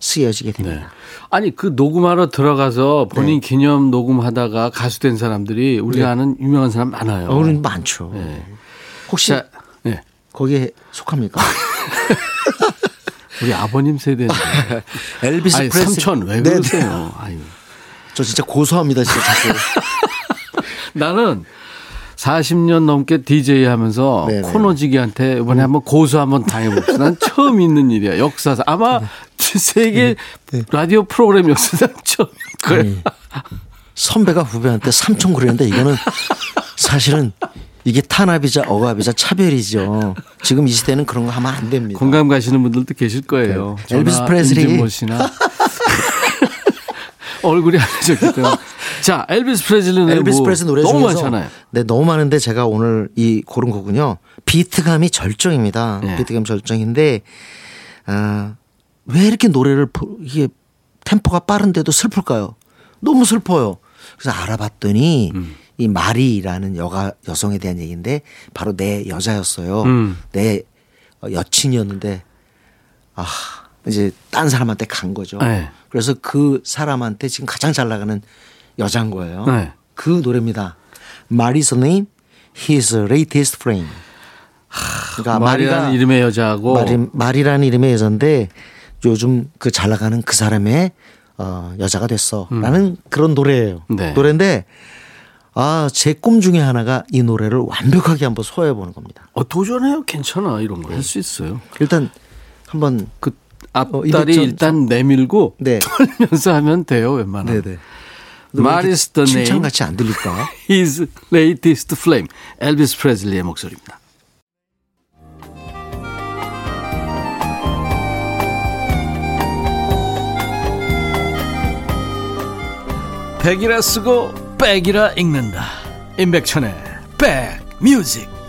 Speaker 3: 쓰여지게
Speaker 1: 네.
Speaker 3: 됩니다.
Speaker 1: 아니 그 녹음하러 들어가서 본인
Speaker 3: 네.
Speaker 1: 기념 녹음하다가 가수 된 사람들이 우리가
Speaker 3: 네.
Speaker 1: 아는 유명한 사람 많아요.
Speaker 3: 어, 우리는 많죠.
Speaker 1: 네.
Speaker 3: 혹시
Speaker 1: 자, 네.
Speaker 3: 거기에 속합니까?
Speaker 1: 우리 아버님 세대인데.
Speaker 3: 엘비스
Speaker 1: 아니
Speaker 3: 프레슬리.
Speaker 1: 삼촌 왜
Speaker 3: 네, 네.
Speaker 1: 그러세요? 아유.
Speaker 3: 저 진짜 고소합니다, 진짜 자꾸.
Speaker 1: 나는 40년 넘게 DJ 하면서
Speaker 3: 네네. 음.
Speaker 1: 코너지기한테 이번에 한번 고소 한번 당해봅시다. 난 처음 있는 일이야. 역사상. 아마
Speaker 3: 네.
Speaker 1: 세계 라디오 프로그램 역사상 처음. 그래.
Speaker 3: 선배가 후배한테 삼촌 그러는데 이거는 사실은 이게 탄압이자 억압이자 차별이죠. 지금 이 시대는 그런 거 하면 안 됩니다.
Speaker 1: 공감 가시는 분들도 계실 거예요.
Speaker 3: 네. 엘비스 프레슬리.
Speaker 1: 얼굴이 알려졌기 때문에. 자, 엘비스 프레슬리는
Speaker 3: 엘비스
Speaker 1: 뭐
Speaker 3: 프레슬리 노래
Speaker 1: 너무
Speaker 3: 중에서
Speaker 1: 많잖아요.
Speaker 3: 네, 너무 많은데 제가 오늘 이 고른 거군요. 비트감이 절정입니다.
Speaker 1: 네.
Speaker 3: 비트감 절정인데 아, 왜 이렇게 노래를 부- 이게 템포가 빠른데도 슬플까요? 너무 슬퍼요. 그래서 알아봤더니
Speaker 1: 음.
Speaker 3: 이 마리라는 여가 여성에 대한 얘기인데 바로 내 여자였어요.
Speaker 1: 음.
Speaker 3: 내 어, 여친이었는데 아 이제 딴 사람한테 간 거죠.
Speaker 1: 네.
Speaker 3: 그래서 그 사람한테 지금 가장 잘 나가는 여자인 거예요.
Speaker 1: 네.
Speaker 3: 그 노래입니다. Mary's name, his latest flame. 그러니까
Speaker 1: 마리라는
Speaker 3: 마리가
Speaker 1: 이름의 여자하고
Speaker 3: 마리, 마리라는 이름의 여자인데 요즘 그 잘 나가는 그 사람의 어, 여자가 됐어라는 그런 노래예요.
Speaker 1: 음. 네.
Speaker 3: 노래인데 아, 제 꿈 중에 하나가 이 노래를 완벽하게 한번 소화해 보는 겁니다.
Speaker 1: 어, 도전해요. 괜찮아. 이런 거 할 수 있어요.
Speaker 3: 일단 한번
Speaker 1: 그
Speaker 3: 어,
Speaker 1: 앞다리
Speaker 3: 저-
Speaker 1: 일단 내밀고
Speaker 3: 네.
Speaker 1: 털면서 하면 돼요. 웬만하면.
Speaker 3: 네네.
Speaker 1: Mary's the name.
Speaker 3: 칭찬 같이 안 들릴까?
Speaker 1: His latest flame. 엘비스 프레슬리의 목소리입니다. 백이라 쓰고 백이라 읽는다. 임백천의 백뮤직.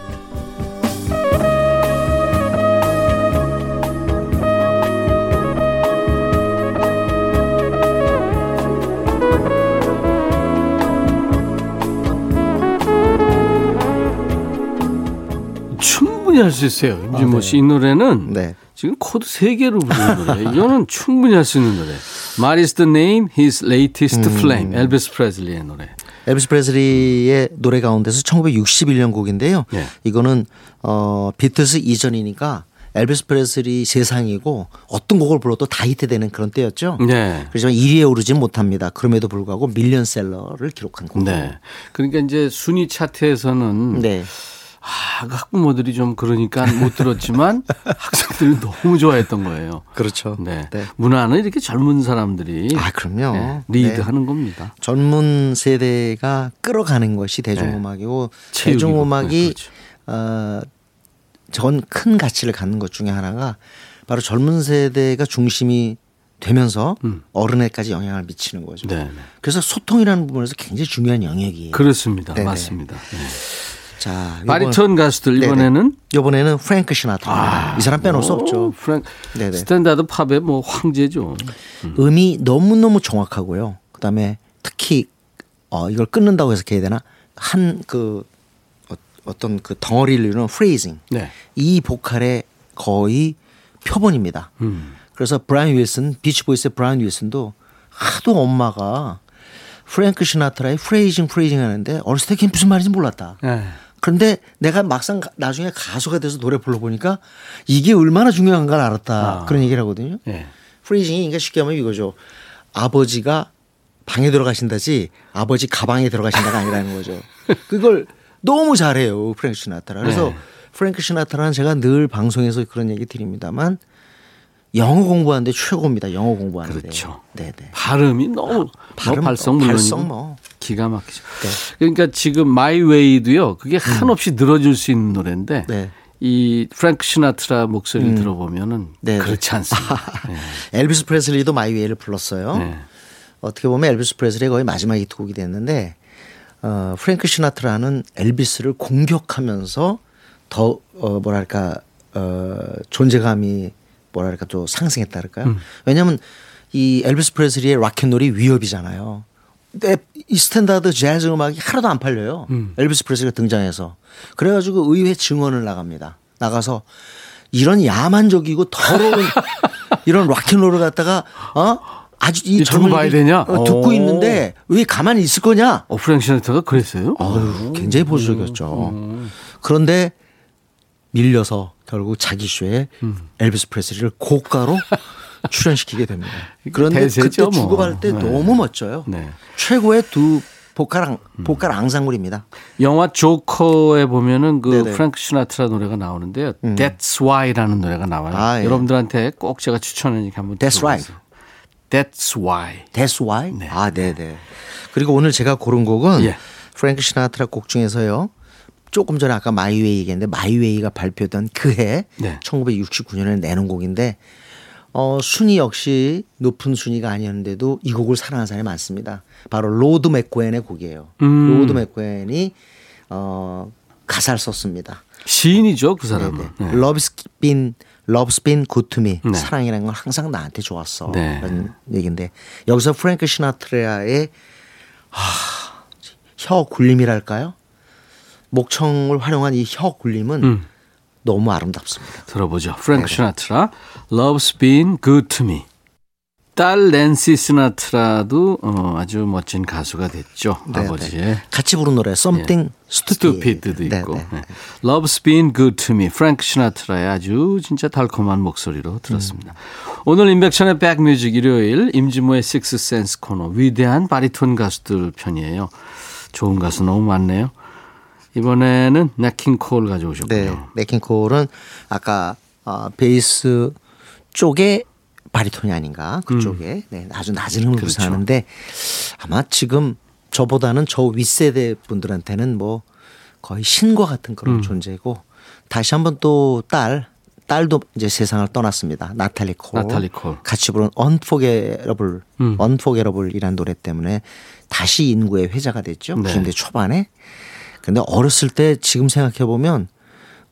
Speaker 1: 충분히 할 수 있어요. 임진모 씨이 노래는
Speaker 3: 네.
Speaker 1: 지금 코드 세 개로 부르는 노래. 이거는 충분히 할 수 있는 노래. Marie's the name? His latest
Speaker 3: 음.
Speaker 1: flame. 엘비스 프레슬리의 노래.
Speaker 3: 엘비스 프레슬리의 노래 가운데서 1961년 곡인데요.
Speaker 1: 네.
Speaker 3: 이거는 어 비틀스 이전이니까 엘비스 프레슬리 세상이고 어떤 곡을 불러도 다 히트되는 그런 때였죠.
Speaker 1: 네.
Speaker 3: 그렇지만 1위에 오르진 못합니다. 그럼에도 불구하고 밀리언셀러를 기록한 곡.
Speaker 1: 네. 그러니까 이제 순위 차트에서는
Speaker 3: 네.
Speaker 1: 아, 그 학부모들이 좀 그러니까 못 들었지만 학생들이 너무 좋아했던 거예요.
Speaker 3: 그렇죠.
Speaker 1: 네.
Speaker 3: 네.
Speaker 1: 문화는 이렇게 젊은 사람들이
Speaker 3: 아, 그럼요.
Speaker 1: 네,
Speaker 3: 네.
Speaker 1: 리드하는 겁니다.
Speaker 3: 젊은 세대가 끌어가는 것이 대중음악이고
Speaker 1: 네. 체육이고.
Speaker 3: 대중음악이
Speaker 1: 네, 그렇죠.
Speaker 3: 어, 전 큰 가치를 갖는 것 중에 하나가 바로 젊은 세대가 중심이 되면서
Speaker 1: 음.
Speaker 3: 어른에까지 영향을 미치는 거죠.
Speaker 1: 네, 네.
Speaker 3: 그래서 소통이라는 부분에서 굉장히 중요한 영역이에요.
Speaker 1: 그렇습니다.
Speaker 3: 네네.
Speaker 1: 맞습니다. 네.
Speaker 3: 자, 요번-
Speaker 1: 바리톤 가수들
Speaker 3: 네네.
Speaker 1: 이번에는
Speaker 3: 이번에는 프랭크 시나트라. 이 사람 빼놓을 수
Speaker 1: 오,
Speaker 3: 없죠.
Speaker 1: 프랭
Speaker 3: 네네.
Speaker 1: 스탠다드 팝의 뭐 황제죠.
Speaker 3: 음이 너무 너무 정확하고요. 그다음에 특히 어 이걸 끊는다고 해서 해야 되나? 한 그 어떤 그 덩어리를 이루는 프레이징.
Speaker 1: 네.
Speaker 3: 이 보컬의 거의 표본입니다.
Speaker 1: 음.
Speaker 3: 그래서 브라이언 윌슨, 비치보이스의 브라이언 윌슨도 하도 엄마가 프랭크 시나트라의 프레이징 프레이징 하는데 어렸을 때 그게 무슨 말인지 몰랐다.
Speaker 1: 네.
Speaker 3: 그런데 내가 막상 가- 나중에 가수가 돼서 노래 불러보니까 이게 얼마나 중요한 걸 알았다.
Speaker 1: 아.
Speaker 3: 그런 얘기를 하거든요.
Speaker 1: 네.
Speaker 3: 프레이징이 그러니까 쉽게 하면 이거죠. 아버지가 방에 들어가신다지 아버지 가방에 들어가신다가 아니라는 거죠. 그걸 너무 잘해요. 프랭크 시나트라. 그래서
Speaker 1: 네.
Speaker 3: 프랭크 시나트라는 제가 늘 방송에서 그런 얘기 드립니다만 영어 공부하는데 최고입니다. 영어 공부하는데.
Speaker 1: 그렇죠.
Speaker 3: 네 네.
Speaker 1: 발음이 너무
Speaker 3: 발음,
Speaker 1: 뭐 발성 물론이고
Speaker 3: 뭐.
Speaker 1: 기가 막히죠. 그러니까 지금 My Way도요. 그게 한없이 늘어질 수 있는 노래인데
Speaker 3: 네.
Speaker 1: 이 프랭크 시나트라 목소리를 들어보면은
Speaker 3: 네, 네.
Speaker 1: 그렇지 않습니다. 네.
Speaker 3: 엘비스 프레슬리도 My Way를 불렀어요.
Speaker 1: 네.
Speaker 3: 어떻게 보면 엘비스 프레슬리의 거의 마지막 히트곡이 됐는데 어, 프랭크 시나트라는 엘비스를 공격하면서 더 어, 뭐랄까 어, 존재감이 뭐랄까 또 상승했다 할까요?
Speaker 1: 음.
Speaker 3: 왜냐하면 이 엘비스 프레슬리의 락앤롤이 위협이잖아요. 근데 이 스탠다드 재즈 음악이 하나도 안 팔려요.
Speaker 1: 음.
Speaker 3: 엘비스 프레슬리가 등장해서 그래가지고 의회 증언을 나갑니다. 나가서 이런 야만적이고 더러운 이런 락앤롤을 갖다가 어 아주
Speaker 1: 이이 두고 봐야 되냐?
Speaker 3: 어, 듣고
Speaker 1: 오.
Speaker 3: 있는데 왜 가만히 있을 거냐?
Speaker 1: 어, 프랭크 시나트라가 그랬어요?
Speaker 3: 어휴, 굉장히 보수적이었죠. 그런데 밀려서 결국 자기 쇼에
Speaker 1: 음.
Speaker 3: 엘비스 프레슬리를 고가로 출연시키게 됩니다. 그런데
Speaker 1: 대세죠,
Speaker 3: 그때
Speaker 1: 뭐.
Speaker 3: 주고받을 때
Speaker 1: 네.
Speaker 3: 너무 멋져요.
Speaker 1: 네.
Speaker 3: 최고의 두 보컬 앙, 보컬 앙상블입니다.
Speaker 1: 영화 조커에 보면은 그
Speaker 3: 네네. 음.
Speaker 1: 프랭크 시나트라 노래가 나오는데요. That's Life라는 노래가 나와요.
Speaker 3: 아, 예.
Speaker 1: 여러분들한테 꼭 제가 추천하니까 한번
Speaker 3: That's
Speaker 1: 들어보세요. That's Life.
Speaker 3: That's Life.
Speaker 1: 네.
Speaker 3: 아, 네, 네. 그리고 오늘 제가 고른 곡은
Speaker 1: 예.
Speaker 3: 프랭크 시나트라 곡 중에서요. 조금 전에 아까 My Way 얘기했는데 My Way가 발표된 그해
Speaker 1: 네.
Speaker 3: 1969년에 내는 곡인데 어, 순위 역시 높은 순위가 아니었는데도 이 곡을 사랑하는 사람이 많습니다. 바로 로드 맥코엔의 곡이에요.
Speaker 1: 음.
Speaker 3: 로드 맥코엔이 어, 가사를 썼습니다.
Speaker 1: 시인이죠, 그 사람은. 네.
Speaker 3: Love's been Love's been good to me.
Speaker 1: 네.
Speaker 3: 사랑이라는 건 항상 나한테 좋았어.
Speaker 1: 네.
Speaker 3: 그런 얘기인데 여기서 프랭크 시나트라의 하, 혀 굴림이랄까요? 목청을 활용한 이 혀 굴림은
Speaker 1: 음.
Speaker 3: 너무 아름답습니다.
Speaker 1: 들어보죠. 프랭크
Speaker 3: 네.
Speaker 1: 시나트라, Love's Been Good to Me. 딸 낸시 시나트라도 어, 아주 멋진 가수가 됐죠.
Speaker 3: 네,
Speaker 1: 아버지의
Speaker 3: 네. 같이 부른 노래 Something Stupid.
Speaker 1: 스투피드도
Speaker 3: 네,
Speaker 1: 있고.
Speaker 3: 네.
Speaker 1: 네. Love's Been Good to Me. 프랭크 시나트라의 아주 진짜 달콤한 목소리로 들었습니다. 오늘 임백천의 백뮤직 일요일 임진모의 Six Sense 코너 위대한 바리톤 가수들 편이에요. 좋은 가수 너무 많네요. 이번에는 네킹 콜 가져오셨군요.
Speaker 3: 네, 네킹콜은 아까 어, 베이스 쪽에 바리톤이 아닌가 그쪽에 네, 아주 낮은 음을
Speaker 1: 음. 그렇죠.
Speaker 3: 구사하는데 아마 지금 저보다는 저 윗세대 분들한테는 뭐 거의 신과 같은 그런
Speaker 1: 음.
Speaker 3: 존재고 다시 한번 또 딸 딸도 이제 세상을 떠났습니다. 나탈리 콜.
Speaker 1: 나탈리 콜.
Speaker 3: 같이 부른 Unforgettable,
Speaker 1: 음.
Speaker 3: Unforgettable이라는 노래 때문에 다시 인구에 회자가 됐죠.
Speaker 1: 네.
Speaker 3: 90대 초반에. 근데 어렸을 때 지금 생각해 보면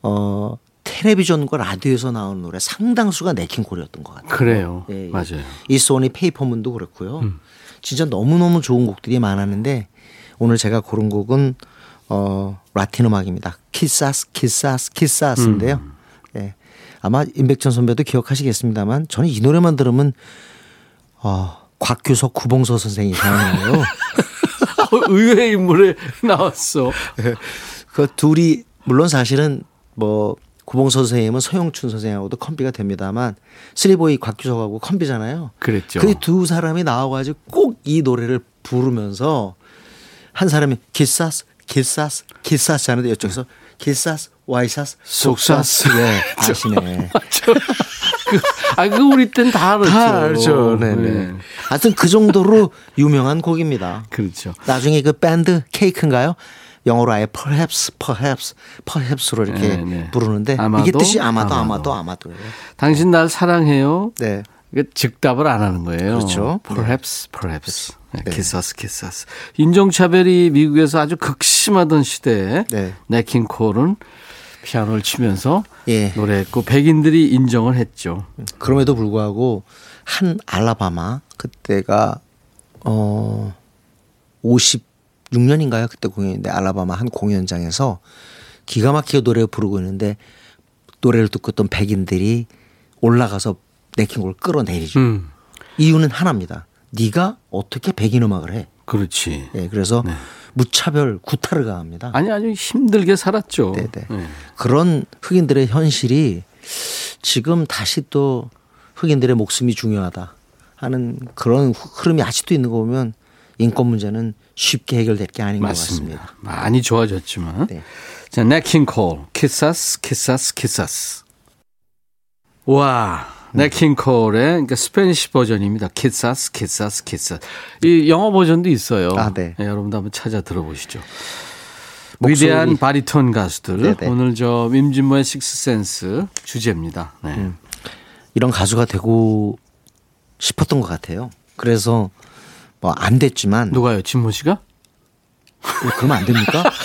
Speaker 3: 어 텔레비전과 라디오에서 나오는 노래 상당수가 냇 킹 콜이었던 것 같아요.
Speaker 1: 그래요.
Speaker 3: 예, 예.
Speaker 1: 맞아요.
Speaker 3: It's Only Paper Moon도 그렇고요.
Speaker 1: 음.
Speaker 3: 진짜 너무너무 좋은 곡들이 많았는데 오늘 제가 고른 곡은 어 라틴 음악입니다. Quizás Quizás Quizás인데요.
Speaker 1: 음.
Speaker 3: 예. 아마 임백천 선배도 기억하시겠습니다만 저는 이 노래만 들으면 어, 곽규석 구봉서 선생이 생각나요.
Speaker 1: 어, 의외의 인물이 나왔어.
Speaker 3: 그 둘이 물론 사실은 뭐 구봉서 선생님은 서영춘 선생하고도 컴비가 됩니다만 쓰리보이 곽규석하고 컴비잖아요.
Speaker 1: 그랬죠.
Speaker 3: 그 두 사람이 나와가지고 꼭 이 노래를 부르면서 한 사람이 Quizás Quizás Quizás 하는데 이쪽에서 Quizás 와이샤쓰 속샤쓰. 예 아시네.
Speaker 1: 저, 그, 아, 그 우리 땐 다 알았죠.
Speaker 3: 다 알죠. 네네.
Speaker 1: 네.
Speaker 3: 하여튼 그 정도로 유명한 곡입니다.
Speaker 1: 그렇죠.
Speaker 3: 나중에 그 밴드 케이크인가요? 영어로 아예 perhaps, perhaps, perhaps로 이렇게
Speaker 1: 네, 네.
Speaker 3: 부르는데
Speaker 1: 아마도,
Speaker 3: 이게 뜻이 아마도
Speaker 1: 아마도.
Speaker 3: 아마도 아마도예요.
Speaker 1: 당신 날 사랑해요.
Speaker 3: 네.
Speaker 1: 이게 즉답을 안 하는 거예요.
Speaker 3: 그렇죠.
Speaker 1: Perhaps, perhaps. 네.
Speaker 3: 네.
Speaker 1: Quizás, Quizás. 인종차별이 미국에서 아주 극심하던 시대에
Speaker 3: 네.
Speaker 1: 냇 킹 콜은 피아노를 치면서
Speaker 3: 예.
Speaker 1: 노래했고 백인들이 인정을 했죠.
Speaker 3: 그럼에도 불구하고 한 알라바마 그때가 어 56년인가요? 그때 공연인데 알라바마 한 공연장에서 기가 막히게 노래를 부르고 있는데 노래를 듣고 있던 백인들이 올라가서 네킹골을 끌어내리죠.
Speaker 1: 음,
Speaker 3: 이유는 하나입니다. 네가 어떻게 백인 음악을 해?
Speaker 1: 그렇지.
Speaker 3: 예, 그래서
Speaker 1: 네.
Speaker 3: 무차별 구타를 가합니다.
Speaker 1: 아니 아주 힘들게 살았죠.
Speaker 3: 네네.
Speaker 1: 네.
Speaker 3: 그런 흑인들의 현실이 지금 다시 또 흑인들의 목숨이 중요하다 하는 그런 흐름이 아직도 있는 거 보면 인권 문제는 쉽게 해결될 게 아닌
Speaker 1: 맞습니다.
Speaker 3: 것 같습니다.
Speaker 1: 많이 좋아졌지만.
Speaker 3: 네.
Speaker 1: 자, 냇 킹 콜, Quizás, Quizás, Quizás. 와, 냇 킹 콜의 그러니까 Spanish 버전입니다. Quizás, Quizás, Quizás. 이 영어 버전도 있어요.
Speaker 3: 아, 네.
Speaker 1: 여러분도 한번 찾아 들어보시죠.
Speaker 3: 목소리.
Speaker 1: 위대한 바리톤 가수들.
Speaker 3: 네, 네.
Speaker 1: 오늘 저 임진모의 식스센스 주제입니다. 네.
Speaker 3: 음. 이런 가수가 되고 싶었던 것 같아요. 그래서 뭐 안 됐지만
Speaker 1: 누가요? 진모 씨가?
Speaker 3: 어, 그러면 안 됩니까?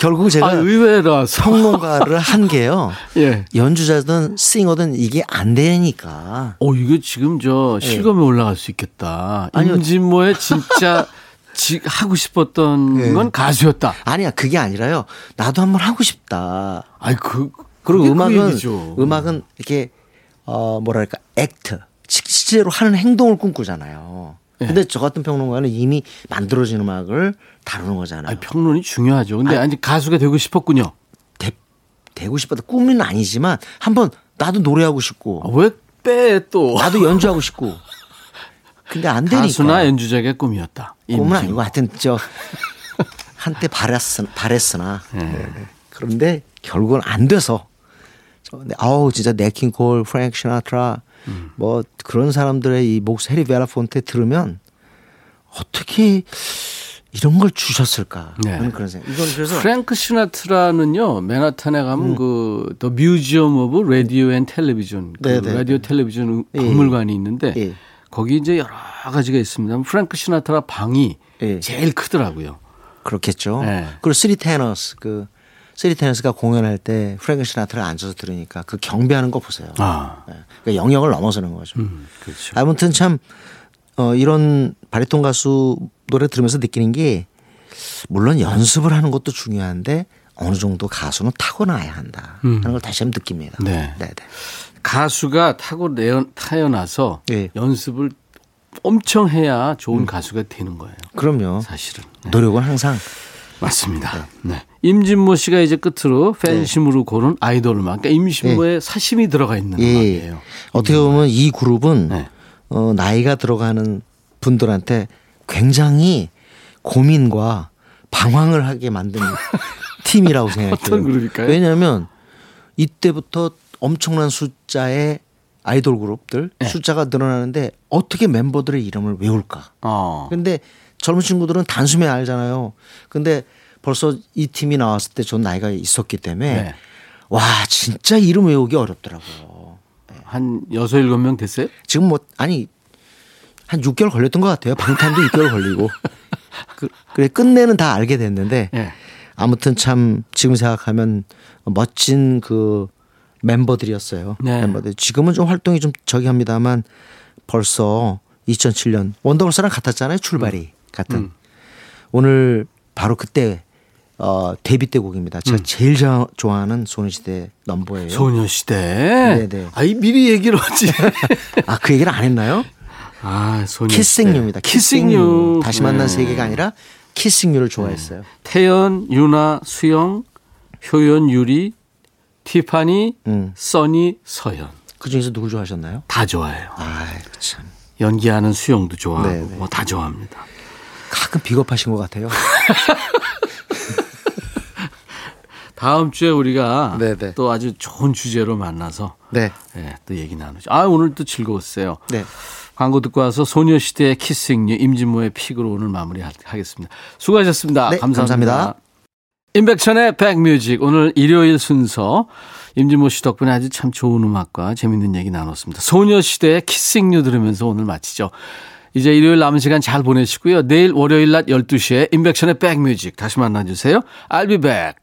Speaker 3: 결국 제가
Speaker 1: 아, 의외라서.
Speaker 3: 평론가를 한 게요.
Speaker 1: 예.
Speaker 3: 연주자든 싱어든 이게 안 되니까
Speaker 1: 어, 이거 지금 저 실검에 올라갈 수 있겠다.
Speaker 3: 네. 아니요.
Speaker 1: 임진모의 진짜 지, 하고 싶었던
Speaker 3: 네.
Speaker 1: 건 가수였다.
Speaker 3: 아니야 그게 아니라요. 나도 한번 하고 싶다.
Speaker 1: 아이 그
Speaker 3: 그리고
Speaker 1: 그게 그
Speaker 3: 음악은. 음악은 이렇게 어 뭐랄까 액트 시- 실제로 하는 행동을 꿈꾸잖아요.
Speaker 1: 네.
Speaker 3: 근데 저 같은 평론가는 이미 만들어진 음악을 다루는 거잖아요.
Speaker 1: 아니, 평론이 중요하죠. 근데 아니 가수가 되고 싶었군요.
Speaker 3: 되, 되고 싶어도 꿈은 아니지만 한번 나도 노래하고 싶고
Speaker 1: 아, 왜빼 또?
Speaker 3: 나도 연주하고 싶고. 근데 안 되니까.
Speaker 1: 가수나 연주자의 꿈이었다.
Speaker 3: 꿈은. 아니고 하여튼 저 한때 바랬으, 바랬으나
Speaker 1: 예.
Speaker 3: 네네. 그런데 결국은 안 돼서 근데 아우 진짜 냇 킹 콜, 프랭크 시나트라
Speaker 1: 음.
Speaker 3: 뭐 그런 사람들의 이 목소리 벨라폰테 들으면 어떻게 이런 걸 주셨을까
Speaker 1: 네.
Speaker 3: 그런 생각. 이건 그래서
Speaker 1: 프랭크 시나트라는요 맨하탄에 가면 그 The Museum of Radio and Television 그
Speaker 3: 네, 네,
Speaker 1: 라디오 텔레비전
Speaker 3: 예.
Speaker 1: 박물관이 있는데
Speaker 3: 예.
Speaker 1: 거기 이제 여러 가지가 있습니다. 프랭크 시나트라 방이
Speaker 3: 예.
Speaker 1: 제일 크더라고요.
Speaker 3: 그렇겠죠.
Speaker 1: 네.
Speaker 3: 그리고 Three Tenors 그 Three Tenors가 공연할 때 프랭크 시나트라 앉아서 들으니까 그 경배하는 거 보세요.
Speaker 1: 아,
Speaker 3: 네. 그러니까 영역을 넘어서는 거죠.
Speaker 1: 음, 그렇죠.
Speaker 3: 아무튼 참 어, 이런 바리톤 가수 노래 들으면서 느끼는 게 물론 연습을 하는 것도 중요한데 어느 정도 가수는 타고나야 한다
Speaker 1: 음.
Speaker 3: 하는 걸 다시 한번 느낍니다.
Speaker 1: 네.
Speaker 3: 네, 네.
Speaker 1: 가수가 타고 타여나서
Speaker 3: 예.
Speaker 1: 연습을 엄청 해야 좋은 가수가 되는 거예요.
Speaker 3: 그럼요.
Speaker 1: 사실은. 네.
Speaker 3: 노력은 항상
Speaker 1: 맞습니다. 네. 임진모 씨가 이제 끝으로 팬심으로 고른 아이돌 음악. 그러니까 임진모의 사심이 들어가 있는
Speaker 3: 예.
Speaker 1: 음악이에요.
Speaker 3: 어떻게 보면 이 그룹은
Speaker 1: 네.
Speaker 3: 어, 나이가 들어가는 분들한테 굉장히 고민과 방황을 하게 만든 팀이라고
Speaker 1: 생각해요.
Speaker 3: 왜냐하면 이때부터 엄청난 숫자의 아이돌 그룹들
Speaker 1: 네.
Speaker 3: 숫자가 늘어나는데 어떻게 멤버들의 이름을 외울까?
Speaker 1: 어.
Speaker 3: 근데 젊은 친구들은 단숨에 알잖아요. 근데 벌써 이 팀이 나왔을 때 전 나이가 있었기 때문에
Speaker 1: 네.
Speaker 3: 와 진짜 이름 외우기 어렵더라고요.
Speaker 1: 한 여섯 일곱 명 됐어요?
Speaker 3: 지금 뭐 아니 한 6개월 걸렸던 것 같아요. 방탄도 6개월 걸리고 그, 그래 끝내는 다 알게 됐는데
Speaker 1: 예.
Speaker 3: 아무튼 참 지금 생각하면 멋진 그 멤버들이었어요.
Speaker 1: 네.
Speaker 3: 멤버들 지금은 좀 활동이 좀 저기 합니다만 벌써 2007년 원더걸스랑 같았잖아요. 출발이 같은
Speaker 1: 음.
Speaker 3: 오늘 바로 그때 어, 데뷔 때 곡입니다. 제가 제일 자- 좋아하는 소녀시대 넘버예요.
Speaker 1: 소녀시대.
Speaker 3: 네네.
Speaker 1: 아이 미리 얘기를 하지.
Speaker 3: 아, 그 얘기를 안 했나요?
Speaker 1: 아 소녀시대.
Speaker 3: 키싱유입니다.
Speaker 1: 키싱유.
Speaker 3: 다시 만난
Speaker 1: 네.
Speaker 3: 세계가 아니라 키싱유를 좋아했어요.
Speaker 1: 태연, 유나, 수영, 효연, 유리, 티파니,
Speaker 3: 음.
Speaker 1: 써니, 서연.
Speaker 3: 그 중에서 누굴 좋아하셨나요?
Speaker 1: 다 좋아해요.
Speaker 3: 아, 참.
Speaker 1: 연기하는 수영도 좋아하고
Speaker 3: 네네.
Speaker 1: 뭐다 좋아합니다.
Speaker 3: 가끔 비겁하신 것 같아요.
Speaker 1: 다음 주에 우리가
Speaker 3: 네네.
Speaker 1: 또 아주 좋은 주제로 만나서
Speaker 3: 네.
Speaker 1: 예, 또 얘기 나누죠. 아 오늘 또 즐거웠어요.
Speaker 3: 네.
Speaker 1: 광고 듣고 와서 소녀시대의 키스잉유 임진모의 픽으로 오늘 마무리하겠습니다. 수고하셨습니다.
Speaker 3: 네,
Speaker 1: 감사합니다.
Speaker 3: 감사합니다.
Speaker 1: 임백천의 백뮤직 오늘 일요일 순서 임진모 씨 덕분에 아주 참 좋은 음악과 재밌는 얘기 나눴습니다. 소녀시대의 키스잉유 들으면서 오늘 마치죠. 이제 일요일 남은 시간 잘 보내시고요. 내일 월요일 낮 12시에 임백천의 백뮤직 다시 만나주세요. I'll be back.